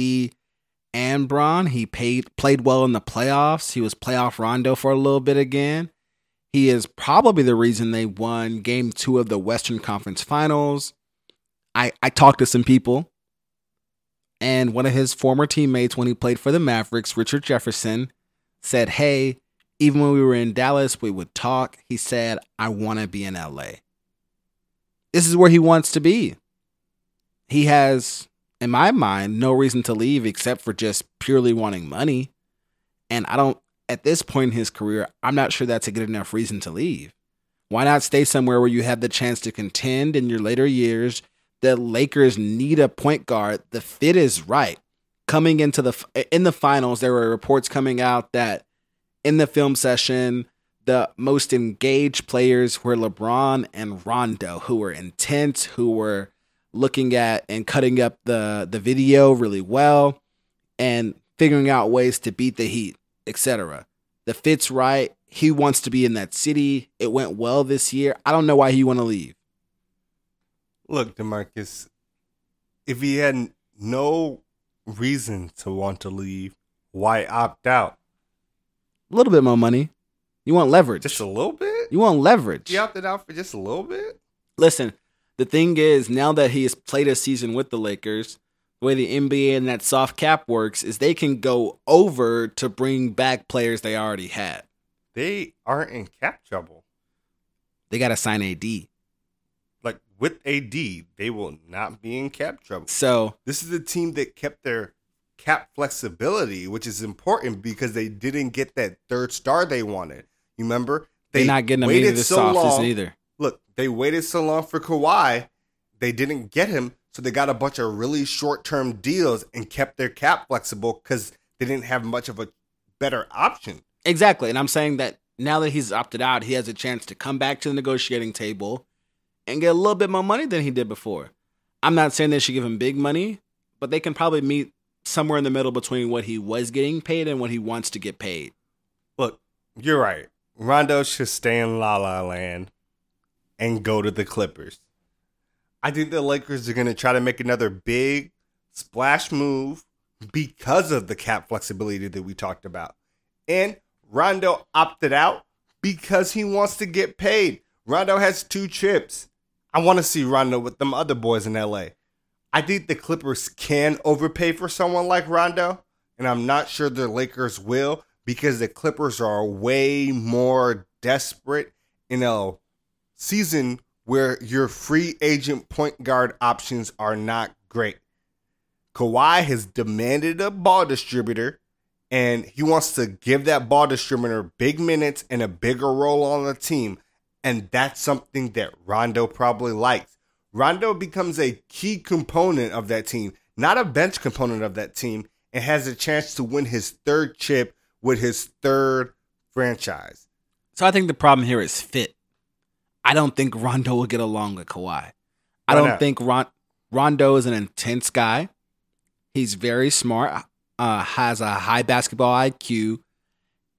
and Bron. He paid played well in the playoffs. He was playoff Rondo for a little bit again. He is probably the reason they won game two of the Western Conference Finals. I, I talked to some people, and one of his former teammates when he played for the Mavericks, Richard Jefferson, said, Hey, even when we were in Dallas, we would talk. He said, I want to be in LA. This is where he wants to be. He has, in my mind, no reason to leave except for just purely wanting money. And I don't, at this point in his career, I'm not sure that's a good enough reason to leave. Why not stay somewhere where you have the chance to contend in your later years? The Lakers need a point guard. The fit is right. Coming into the in the finals, there were reports coming out that in the film session, the most engaged players were LeBron and Rondo, who were intense, who were looking at and cutting up the the video really well and figuring out ways to beat the Heat, etc. The fit's right. He wants to be in that city. It went well this year. I don't know why he want to leave. Look, DeMarcus, if he had no reason to want to leave, why opt out? A little bit more money. You want leverage. Just a little bit? you want leverage. He opted out for just a little bit? Listen, the thing is, now that he has played a season with the Lakers, the way the NBA and that soft cap works is they can go over to bring back players they already had. They aren't in cap trouble. They got to sign AD. Like with AD, they will not be in cap trouble. So This is a team that kept their cap flexibility, which is important because they didn't get that third star they wanted. You remember? they are not getting them either this offseason either. Look, they waited so long for Kawhi, they didn't get him, so they got a bunch of really short term deals and kept their cap flexible because they didn't have much of a better option. Exactly. And I'm saying that now that he's opted out, he has a chance to come back to the negotiating table and get a little bit more money than he did before. I'm not saying they should give him big money, but they can probably meet somewhere in the middle between what he was getting paid and what he wants to get paid. Look, you're right. Rondo should stay in La La Land and go to the Clippers. I think the Lakers are going to try to make another big splash move because of the cap flexibility that we talked about. And Rondo opted out because he wants to get paid. Rondo has two chips. I want to see Rondo with them other boys in LA. I think the Clippers can overpay for someone like Rondo, and I'm not sure the Lakers will because the Clippers are way more desperate in a season where your free agent point guard options are not great. Kawhi has demanded a ball distributor, and he wants to give that ball distributor big minutes and a bigger role on the team. And that's something that Rondo probably likes. Rondo becomes a key component of that team, not a bench component of that team, and has a chance to win his third chip with his third franchise. So I think the problem here is fit. I don't think Rondo will get along with Kawhi. I don't think Ron- Rondo is an intense guy. He's very smart, uh, has a high basketball IQ.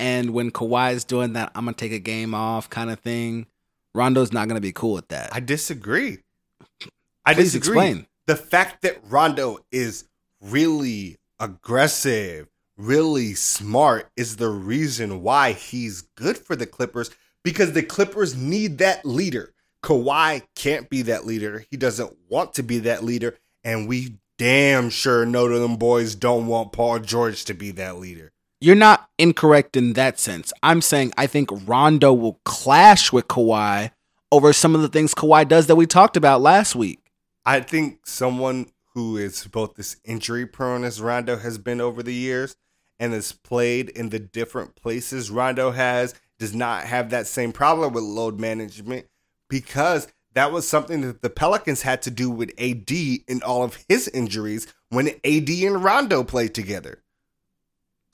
And when Kawhi is doing that, I'm going to take a game off kind of thing, Rondo's not going to be cool with that. I disagree. I Please disagree. explain. The fact that Rondo is really aggressive, really smart is the reason why he's good for the Clippers because the Clippers need that leader. Kawhi can't be that leader. He doesn't want to be that leader. And we damn sure know that them boys don't want Paul George to be that leader. You're not incorrect in that sense. I'm saying I think Rondo will clash with Kawhi over some of the things Kawhi does that we talked about last week. I think someone who is both as injury prone as Rondo has been over the years and has played in the different places Rondo has does not have that same problem with load management because that was something that the Pelicans had to do with AD in all of his injuries when AD and Rondo played together.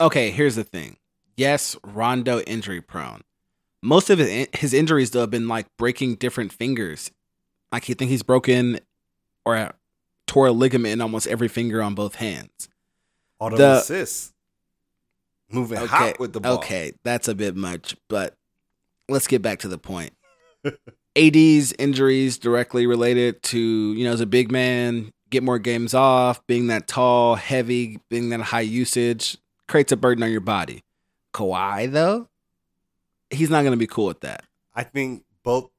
Okay, here's the thing. Yes, Rondo injury prone. Most of his, his injuries though have been like breaking different fingers. Like you think he's broken or tore a ligament in almost every finger on both hands. All the, The- assists. Moving Okay, hot with the ball. okay, that's a bit much, but let's get back to the point. AD's injuries directly related to you know as a big man, get more games off, being that tall, heavy, being that high usage creates a burden on your body. Kawhi though, he's not going to be cool with that. I think both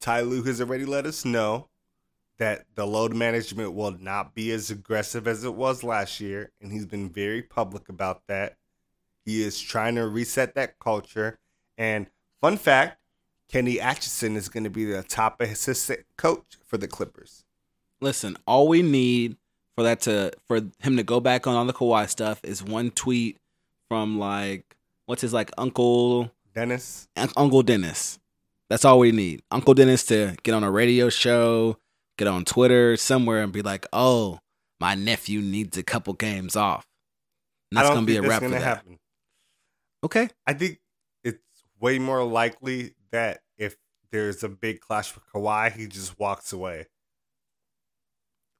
Ty Lue has already let us know that the load management will not be as aggressive as it was last year, and he's been very public about that. He is trying to reset that culture. And fun fact, Kenny Atkinson is going to be the top assistant coach for the Clippers. Listen, all we need for that to for him to go back on all the Kawhi stuff is one tweet from like what's his like uncle Dennis, Uncle Dennis. That's all we need. Uncle Dennis to get on a radio show, get on Twitter somewhere, and be like, "Oh, my nephew needs a couple games off." And that's gonna be a wrap for that. happen. Okay, I think it's way more likely that if there's a big clash for Kawhi, he just walks away.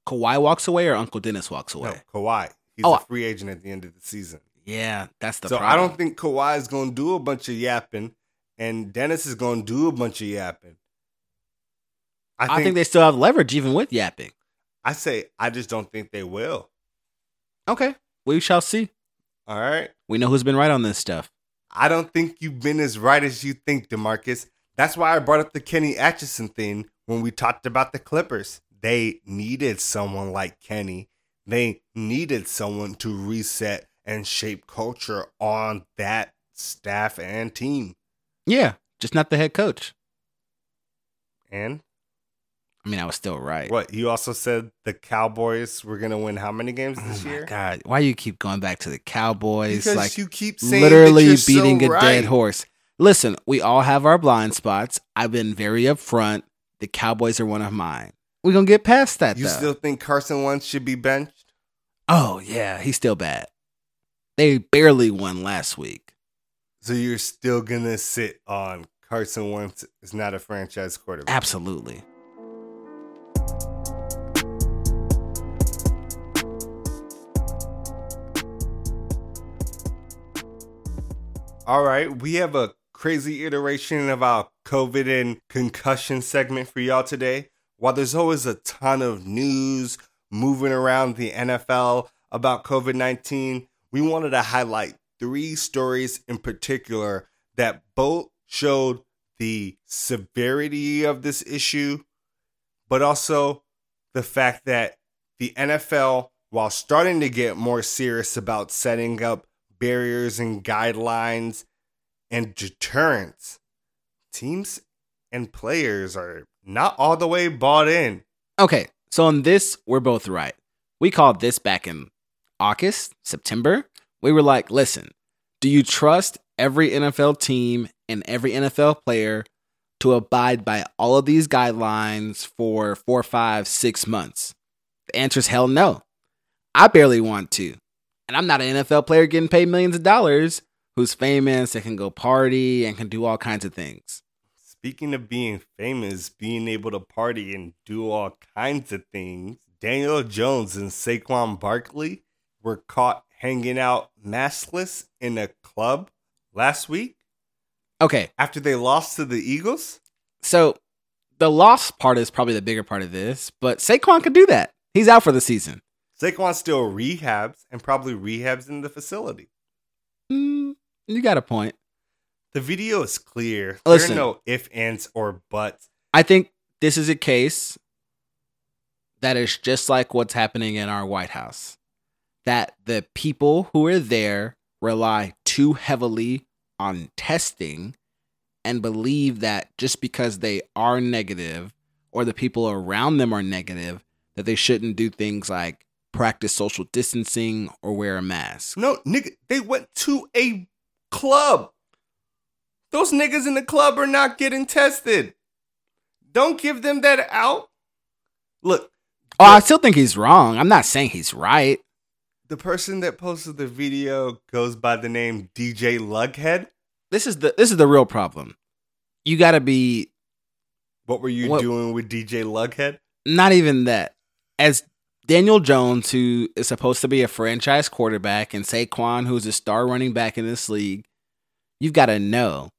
Kawhi walks away or Uncle Dennis walks away. No, Kawhi. He's Oh, a free agent at the end of the season. Yeah, that's the so problem. I don't think Kawhi is going to do a bunch of yapping, and Dennis is going to do a bunch of yapping. I think, I think they still have leverage even with yapping. I say I just don't think they will. Okay, we shall see. All right. We know who's been right on this stuff. I don't think you've been as right as you think, Demarcus. That's why I brought up the Kenny Atkinson thing when we talked about the Clippers. They needed someone like Kenny. They needed someone to reset and shape culture on that staff and team. Yeah, just not the head coach. And I mean, I was still right. what you also said the Cowboys were gonna win how many games Oh this my year? god, why you keep going back to the Cowboys? Because like you keep saying literally beating so a right. dead horse. Listen, we all have our blind spots. I've been very upfront. The Cowboys are one of mine. We're gonna get past that You though. still think Carson Wentz should be benched? oh yeah, he's still bad. They barely won last week. So you're still gonna sit on Carson Wentz is not a franchise quarterback. Absolutely. All right, we have a crazy iteration of our COVID and concussion segment for y'all today. While there's always a ton of news moving around the NFL about COVID 19, we wanted to highlight three stories in particular that both showed the severity of this issue, but also the fact that the NFL, while starting to get more serious about setting up barriers and guidelines and deterrence, teams and players are not all the way bought in. Okay, so on this, we're both right. We called this back in August, September. We were like, listen, do you trust every NFL team and every NFL player to abide by all of these guidelines for four, five, six months? The answer is hell no. I barely want to. And I'm not an NFL player getting paid millions of dollars who's famous and can go party and can do all kinds of things. Speaking of being famous, being able to party and do all kinds of things, Daniel Jones and Saquon Barkley were caught hanging out maskless in a club last week Okay, after they lost to the Eagles. So the loss part is probably the bigger part of this, but Saquon could do that. He's out for the season. Saquon still rehabs and probably rehabs in the facility. Mm, you got a point. The video is clear. Listen. there are no ifs, ands, or buts. I think this is a case that is just like what's happening in our White House. That the people who are there rely too heavily on testing and believe that just because they are negative or the people around them are negative, that they shouldn't do things like practice social distancing or wear a mask. No, nigga, they went to a club. Those niggas in the club are not getting tested. Don't give them that out. Look, Oh, I still think he's wrong. I'm not saying he's right. the person that posted the video goes by the name DJ Lughead. This is the this is the real problem. You got to be What were you What- doing with DJ Lughead? not even that. As Daniel Jones, who is supposed to be a franchise quarterback, and Saquon, who's a star running back in this league, you've got to know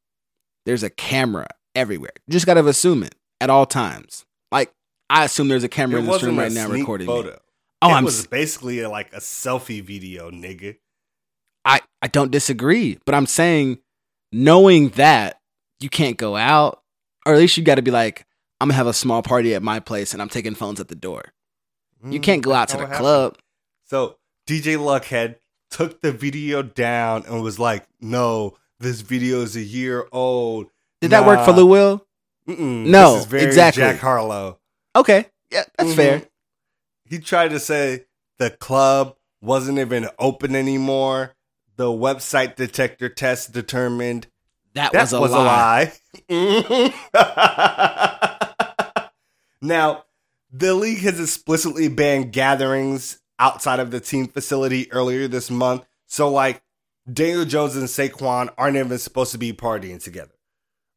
there's a camera everywhere. You just got to assume it at all times. Like I assume there's a camera in this room right now recording me. Oh, it I'm was basically like a selfie video, nigga. I I don't disagree, but I'm saying knowing that you can't go out, or at least you got to be like, I'm gonna have a small party at my place, and I'm taking phones at the door. You Mm, can't go out to the how it happened. club. So DJ Luckhead took the video down and was like, "No, this video is a year old." Did that work for Lou Will? Mm-mm, No, this is very exactly. Jack Harlow. Okay, yeah, that's Mhm. fair. He tried to say the club wasn't even open anymore. The website detector test determined That, that was a lie. lie. now, the league has explicitly banned gatherings outside of the team facility earlier this month. So, like, Daniel Jones and Saquon aren't even supposed to be partying together,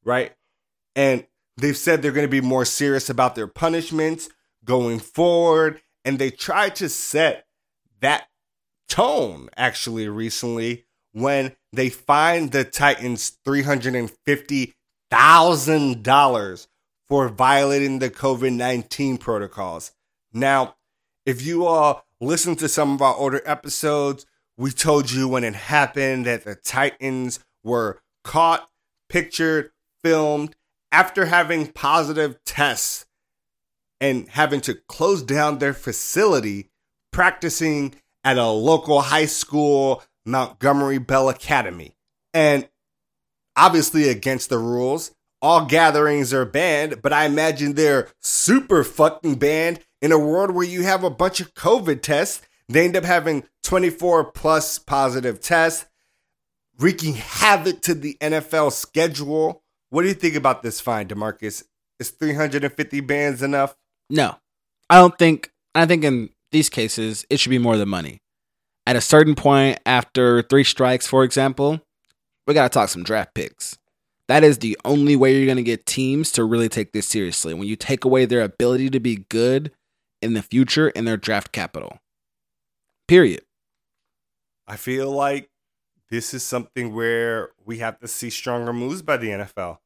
right? And they've said they're going to be more serious about their punishments going forward. And they tried to set that tone actually recently when they fined the Titans $350,000 for violating the COVID 19 protocols. Now, if you all listen to some of our older episodes, we told you when it happened that the Titans were caught, pictured, filmed after having positive tests and having to close down their facility practicing at a local high school, Montgomery Bell Academy. And obviously against the rules. All gatherings are banned, but I imagine they're super fucking banned in a world where you have a bunch of COVID tests. They end up having 24 plus positive tests, wreaking havoc to the NFL schedule. What do you think about this fine, Demarcus? Is 350 bands enough? No, I don't think. I think in these cases, it should be more than money. At a certain point, after three strikes, for example, we got to talk some draft picks. That is the only way you're going to get teams to really take this seriously. When you take away their ability to be good in the future and their draft capital. Period. I feel like this is something where we have to see stronger moves by the NFL.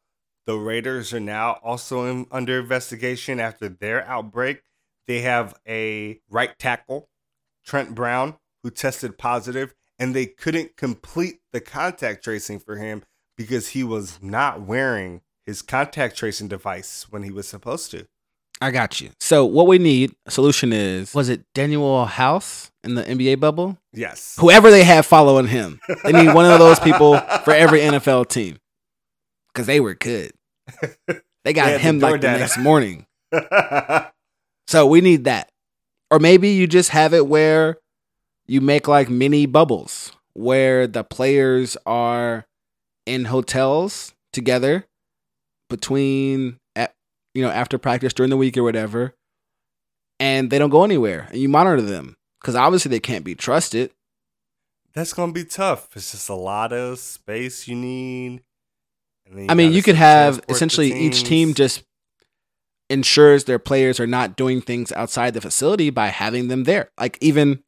The Raiders are now also in, under investigation after their outbreak. They have a right tackle, Trent Brown, who tested positive, and they couldn't complete the contact tracing for him because he was not wearing his contact tracing device when he was supposed to. I got you. So what we need a solution is was it Danuel House in the NBA bubble? Yes. Whoever they have following him. They need one of those people for every NFL team. Cuz they were good. They got They him the like the next morning. So we need that. Or maybe you just have it where you make like mini bubbles where the players are in hotels together between at, you know after practice during the week or whatever and they don't go anywhere and you monitor them cuz obviously they can't be trusted. That's gonna be tough. It's just a lot of space you need. then I mean, you could have essentially each team just ensures their players are not doing things outside the facility by having them there. Like even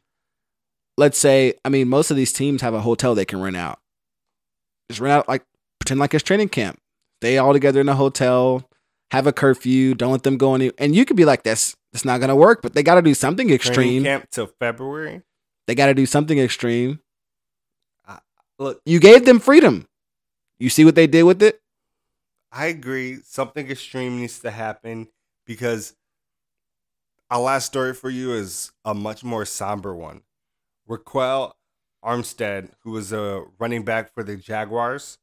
let's say, I mean, most of these teams have a hotel they can rent out. Just rent out like pretend like it's training camp. They all together in a hotel, have a curfew, don't let them go any and you could be like, that's that's not gonna work, but they gotta do something Training extreme. camp till February. They gotta do something extreme. Look, You gave them freedom. You see what they did with it? I agree. Something extreme needs to happen because our last story for you is a much more somber one. Ryquell Armstead, who was a running back for the Jaguars,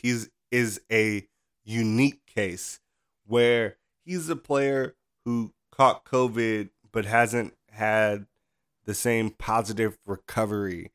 he's is a unique case where he's a player who caught COVID but hasn't had the same positive recovery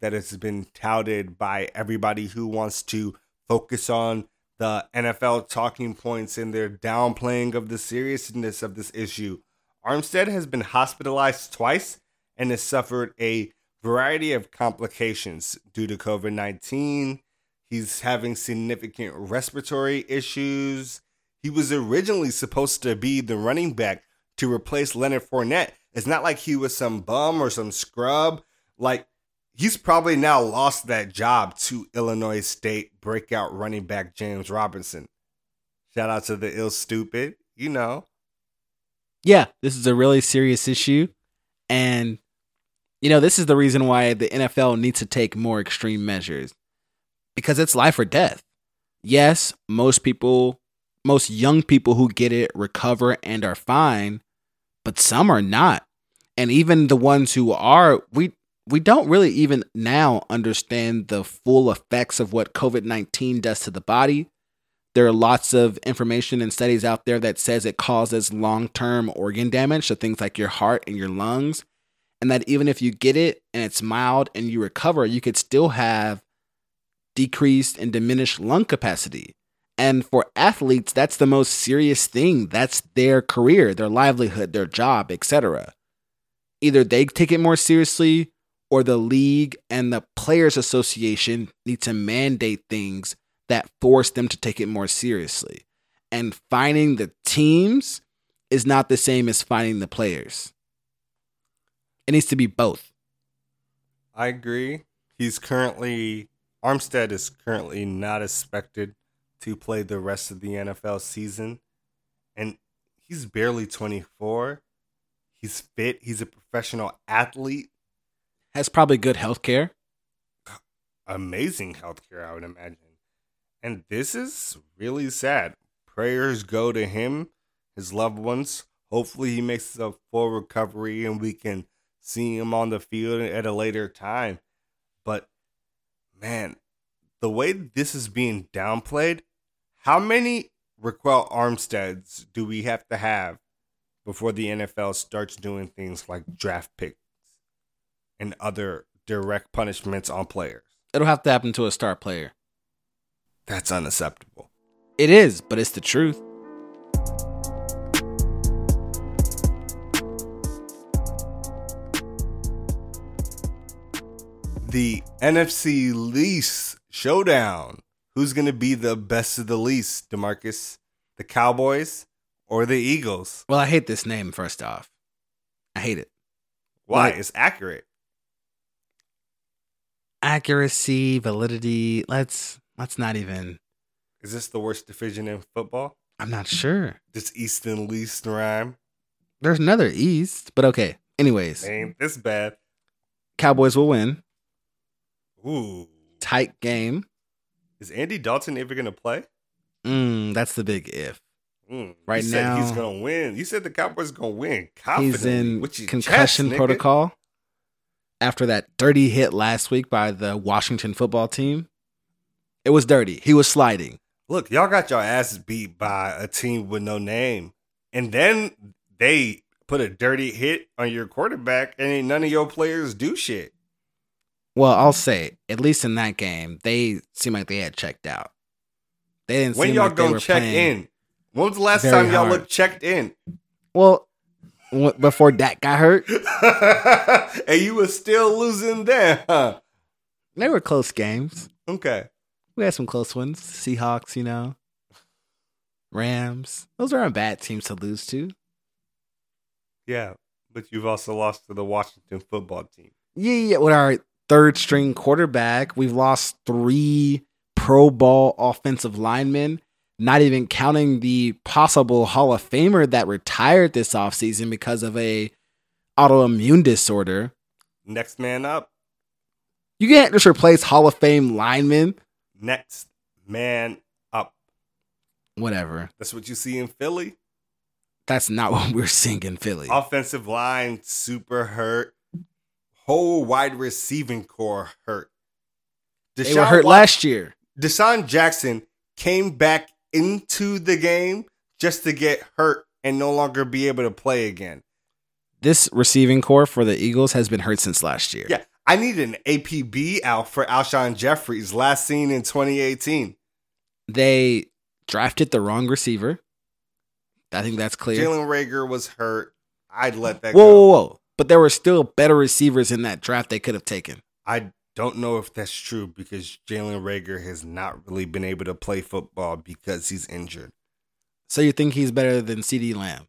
that has been touted by everybody who wants to focus on the NFL talking points and their downplaying of the seriousness of this issue. Armstead has been hospitalized twice and has suffered a variety of complications due to COVID 19. He's having significant respiratory issues. He was originally supposed to be the running back to replace Leonard Fournette. It's not like he was some bum or some scrub. Like, he's probably now lost that job to Illinois State breakout running back James Robinson. Shout out to the ill stupid, you know. yeah, this is a really serious issue. And, you know, this is the reason why the NFL needs to take more extreme measures because it's life or death. Yes, most people, most young people who get it recover and are fine, but some are not. And even the ones who are, we, we don't really even now understand the full effects of what COVID 19 does to the body. There are lots of information and studies out there that says it causes long-term organ damage to things like your heart and your lungs, and that even if you get it and it's mild and you recover, you could still have decreased and diminished lung capacity. And for athletes, that's the most serious thing. That's their career, their livelihood, their job, etc. Either they take it more seriously or the league and the players association need to mandate things that force them to take it more seriously. And finding the teams is not the same as finding the players. It needs to be both. I agree. He's currently Armstead is currently not expected to play the rest of the NFL season. And he's barely 24. He's fit. He's a professional athlete. Has probably good health care. Amazing healthcare, I would imagine. And this is really sad. Prayers go to him, his loved ones. Hopefully, he makes a full recovery and we can see him on the field at a later time. But man, the way this is being downplayed, how many Ryquell Armsteads do we have to have before the NFL starts doing things like draft picks and other direct punishments on players? It'll have to happen to a star player. That's unacceptable. It is, but it's the truth. The NFC least showdown. Who's going to be the best of the least, Demarcus? The Cowboys or the Eagles? Well, I hate this name, first off. I hate it. Why? Like- it's accurate. Accuracy, validity. Let's let's not even Is this the worst division in football? I'm not sure. Does East and least rhyme? There's another East, but okay. Anyways, Ain't this bad? Cowboys will win. Ooh. Tight game. Is Andy Dalton ever going to play? Mm, that's the big if. Mm, Right said he's going to win. You said the Cowboys are going to win. He's in concussion chest, protocol after that dirty hit last week by the Washington football team. It was dirty. He was sliding. Look, y'all got your asses beat by a team with no name. And then they put a dirty hit on your quarterback, and ain't none of your players do shit. Well, I'll say, at least in that game, they seemed like they had checked out. They didn't When seem y'all like were check in? When was the last time y'all hard. looked checked in? Well, w- before Dak got hurt, and you were still losing there, huh? they were close games. Okay. We had some close ones. Seahawks, you know, Rams. Those aren't bad teams to lose to. Yeah. But you've also lost to the Washington football team. Yeah, yeah. With our third string quarterback, we've lost three Pro Bowl offensive linemen, not even counting the possible Hall of Famer that retired this offseason because of a autoimmune disorder. Next man up. You can't just replace Hall of Fame linemen. Next man up. Whatever. That's what you see in Philly. That's not what we're seeing in Philly. Offensive line super hurt. Whole wide receiving corps hurt. They were hurt last year. DeSean Jackson came back into the game just to get hurt and no longer be able to play again. This receiving corps for the Eagles has been hurt since last year. Yeah, I need an APB out for Alshon Jeffery, last seen in 2018. They drafted the wrong receiver. I think that's clear. Jalen Reagor was hurt. I'd let that whoa, go. whoa, whoa. But there were still better receivers in that draft they could have taken. I don't know if that's true because Jalen Reagor has not really been able to play football because he's injured. So you think he's better than CeeDee Lamb?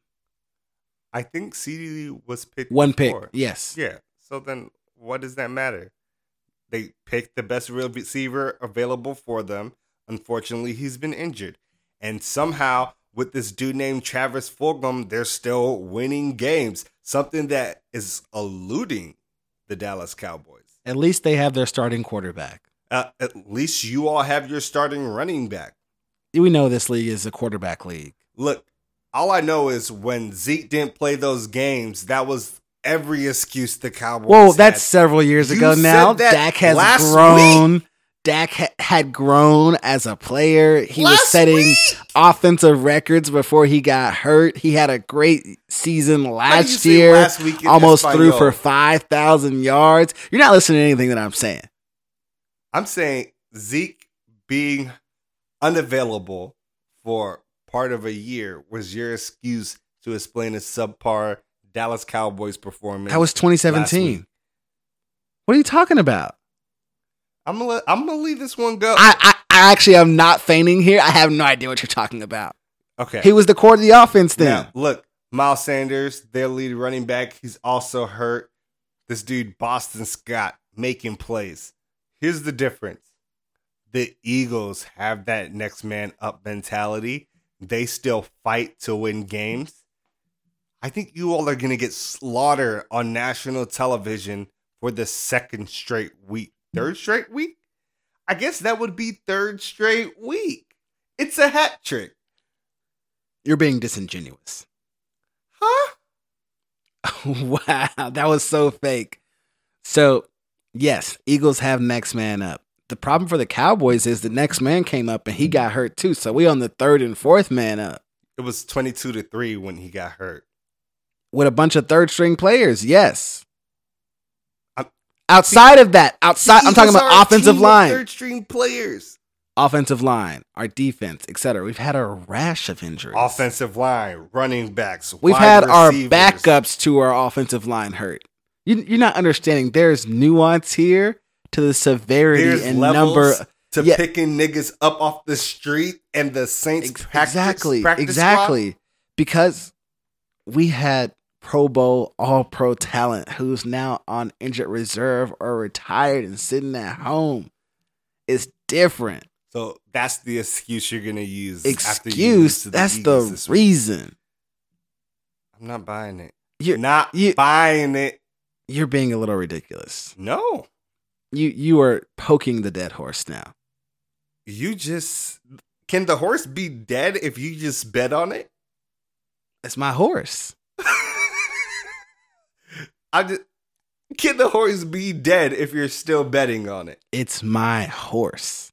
I think CeeDee was picked One pick. Yes. Yeah. So then what does that matter? They picked the best real receiver available for them. Unfortunately, he's been injured. And somehow, with this dude named Travis Fulgham, they're still winning games. Something that is eluding the Dallas Cowboys. At least they have their starting quarterback. Uh, at least you all have your starting running back. We know this league is a quarterback league. Look, all I know is when Zeke didn't play those games, that was every excuse the Cowboys. Whoa, that's had. several years You ago now. Dak has grown. Dak ha- had grown as a player. He was setting week! offensive records before he got hurt. He had a great season How do you last year. last almost threw for 5,000 yards. You're not listening to anything that I'm saying. I'm saying Zeke being unavailable for part of a year was your excuse to explain a subpar Dallas Cowboys performance. That was 2017. What are you talking about? I'm gonna let, I'm gonna leave this one go. I, I, I actually am not feigning here. I have no idea what you're talking about. okay. He was the core of the offense then. Now, look, Miles Sanders, their lead running back, he's also hurt. This dude, Boston Scott, making plays. Here's the difference the Eagles have that next man up mentality. They still fight to win games. I think you all are going to get slaughtered on national television for the second straight week. Third mm. straight week? I guess that would be third straight week. It's a hat trick. You're being disingenuous. Huh? wow, that was so fake. So, yes, Eagles have next man up. The problem for the Cowboys is the next man came up and he got hurt too. So we on the third and fourth man up It was 22 to 3 when he got hurt. with a bunch of third string players. Yes. I'm- outside of that, outside, I'm talking about a offensive team line, Third string players. offensive line, our defense, etc. We've had a rash of injuries. Offensive line, running backs. We've wide had our backups to our offensive line hurt. You, you're not understanding. There's nuance here to the severity There's and number. to Yeah. picking niggas up off the street and the Saints Ex- practice, exactly, practice exactly. Because we had Pro Bowl, All Pro talent who's now on injured reserve or retired and sitting at home. It's different. So that's the excuse you're gonna use. Excuse. That's the reason. I'm not buying it. You're not you- buying it. you're being a little ridiculous. No, You you are poking the dead horse now. you just can the horse be dead if you just bet on it? It's my horse. I just can the horse be dead if you're still betting on it? It's my horse.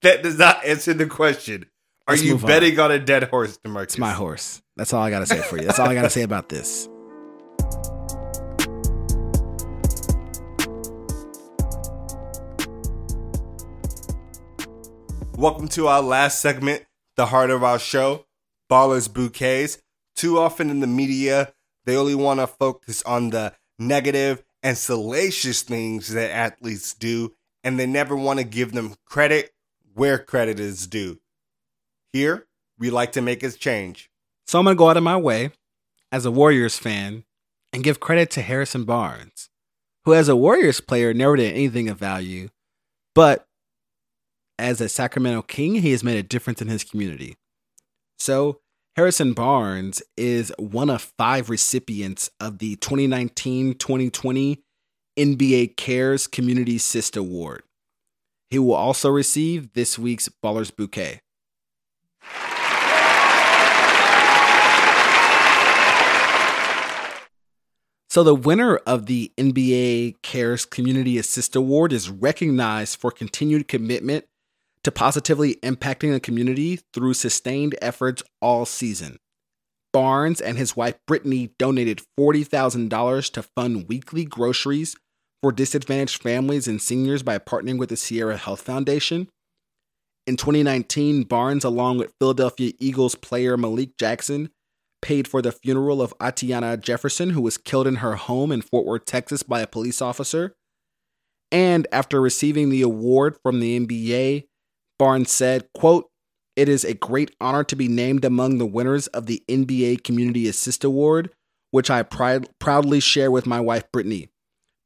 That does not answer the question. Are Let's you move on. betting on. a dead horse, Demarcus? It's my horse. That's all I gotta say for you. That's all I gotta say about this. Welcome to our last segment, the heart of our show, Ballers Bouquets. Too often in the media, they only want to focus on the negative and salacious things that athletes do, and they never want to give them credit where credit is due. Here, we like to make a change. So I'm gonna go out of my way as a Warriors fan and give credit to Harrison Barnes, who as a Warriors player never did anything of value, but as a Sacramento King, he has made a difference in his community. So Harrison Barnes is one of five recipients of the 2019-2020 NBA Cares Community Assist Award. He will also receive this week's Ballers Bouquet. So, the winner of the NBA Cares Community Assist Award is recognized for continued commitment to positively impacting the community through sustained efforts all season. Barnes and his wife Brittany donated $40,000 to fund weekly groceries for disadvantaged families and seniors by partnering with the Sierra Health Foundation. In 2019, Barnes, along with Philadelphia Eagles player Malik Jackson, paid for the funeral of Atiana Jefferson, who was killed in her home in Fort Worth, Texas, by a police officer. And after receiving the award from the NBA, Barnes said, quote, It is a great honor to be named among the winners of the NBA Community Assist Award, which I proudly share with my wife, Brittany.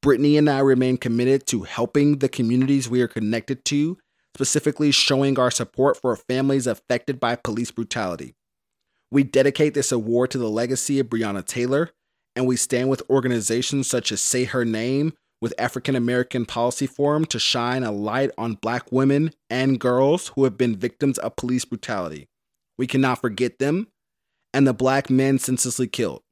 Brittany and I remain committed to helping the communities we are connected to, specifically showing our support for families affected by police brutality. We dedicate this award to the legacy of Breonna Taylor, and we stand with organizations such as Say Her Name with African American Policy Forum to shine a light on Black women and girls who have been victims of police brutality. We cannot forget them and the Black men senselessly killed.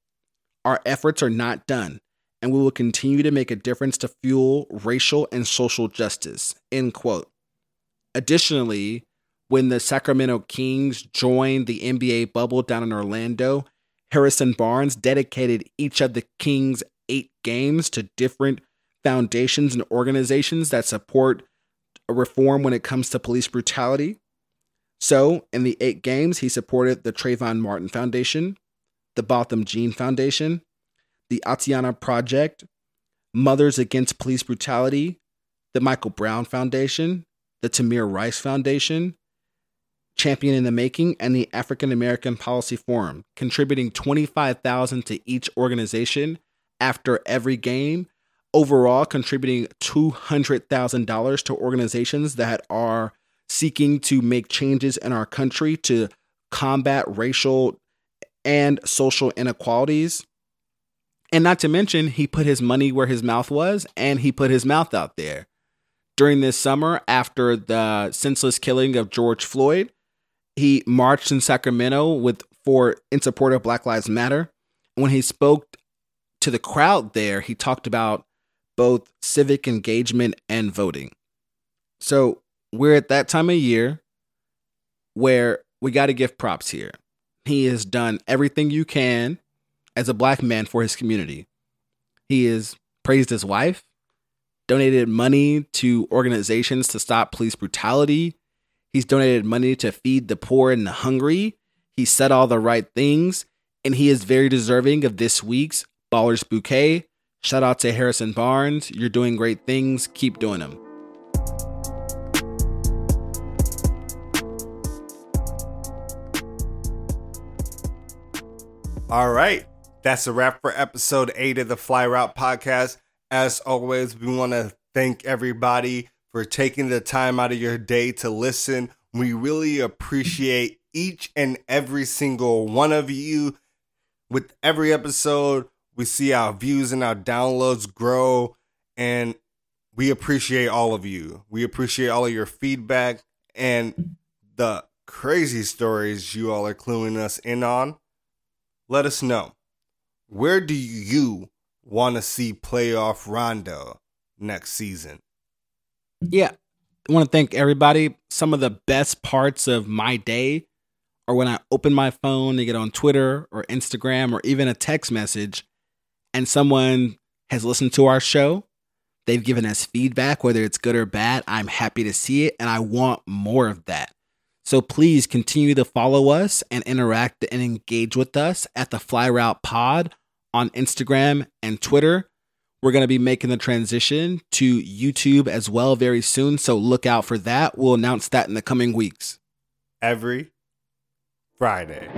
Our efforts are not done, and we will continue to make a difference to fuel racial and social justice. End quote. Additionally, when the Sacramento Kings joined the NBA bubble down in Orlando, Harrison Barnes dedicated each of the Kings' eight games to different foundations and organizations that support reform when it comes to police brutality. So, in the eight games, he supported the Trayvon Martin Foundation, the Botham Jean Foundation, the Atiana Project, Mothers Against Police Brutality, the Michael Brown Foundation, the Tamir Rice Foundation, Champion in the Making, and the African American Policy Forum, contributing 25000 to each organization after every game, overall contributing $200,000 to organizations that are seeking to make changes in our country to combat racial and social inequalities. And not to mention, he put his money where his mouth was and he put his mouth out there. During this summer, after the senseless killing of George Floyd, he marched in Sacramento with for in support of Black Lives Matter. When he spoke to the crowd there, he talked about both civic engagement and voting. So we're at that time of year where we got to give props here. He has done everything you can as a black man for his community. He has praised his wife, donated money to organizations to stop police brutality. He's donated money to feed the poor and the hungry. He said all the right things, and he is very deserving of this week's Ballers Bouquet. Shout out to Harrison Barnes. You're doing great things. Keep doing them. All right. That's a wrap for episode eight of the Fly Route podcast. As always, we want to thank everybody for taking the time out of your day to listen. We really appreciate each and every single one of you. With every episode, we see our views and our downloads grow, and we appreciate all of you. We appreciate all of your feedback and the crazy stories you all are cluing us in on. Let us know. Where do you want to see playoff Rondo next season? Yeah. I want to thank everybody. Some of the best parts of my day are when I open my phone to get on Twitter or Instagram or even a text message and someone has listened to our show. They've given us feedback, whether it's good or bad. I'm happy to see it and I want more of that. So please continue to follow us and interact and engage with us at the Fly Route Pod on Instagram and Twitter. We're going to be making the transition to YouTube as well very soon. So look out for that. We'll announce that in the coming weeks. Every Friday.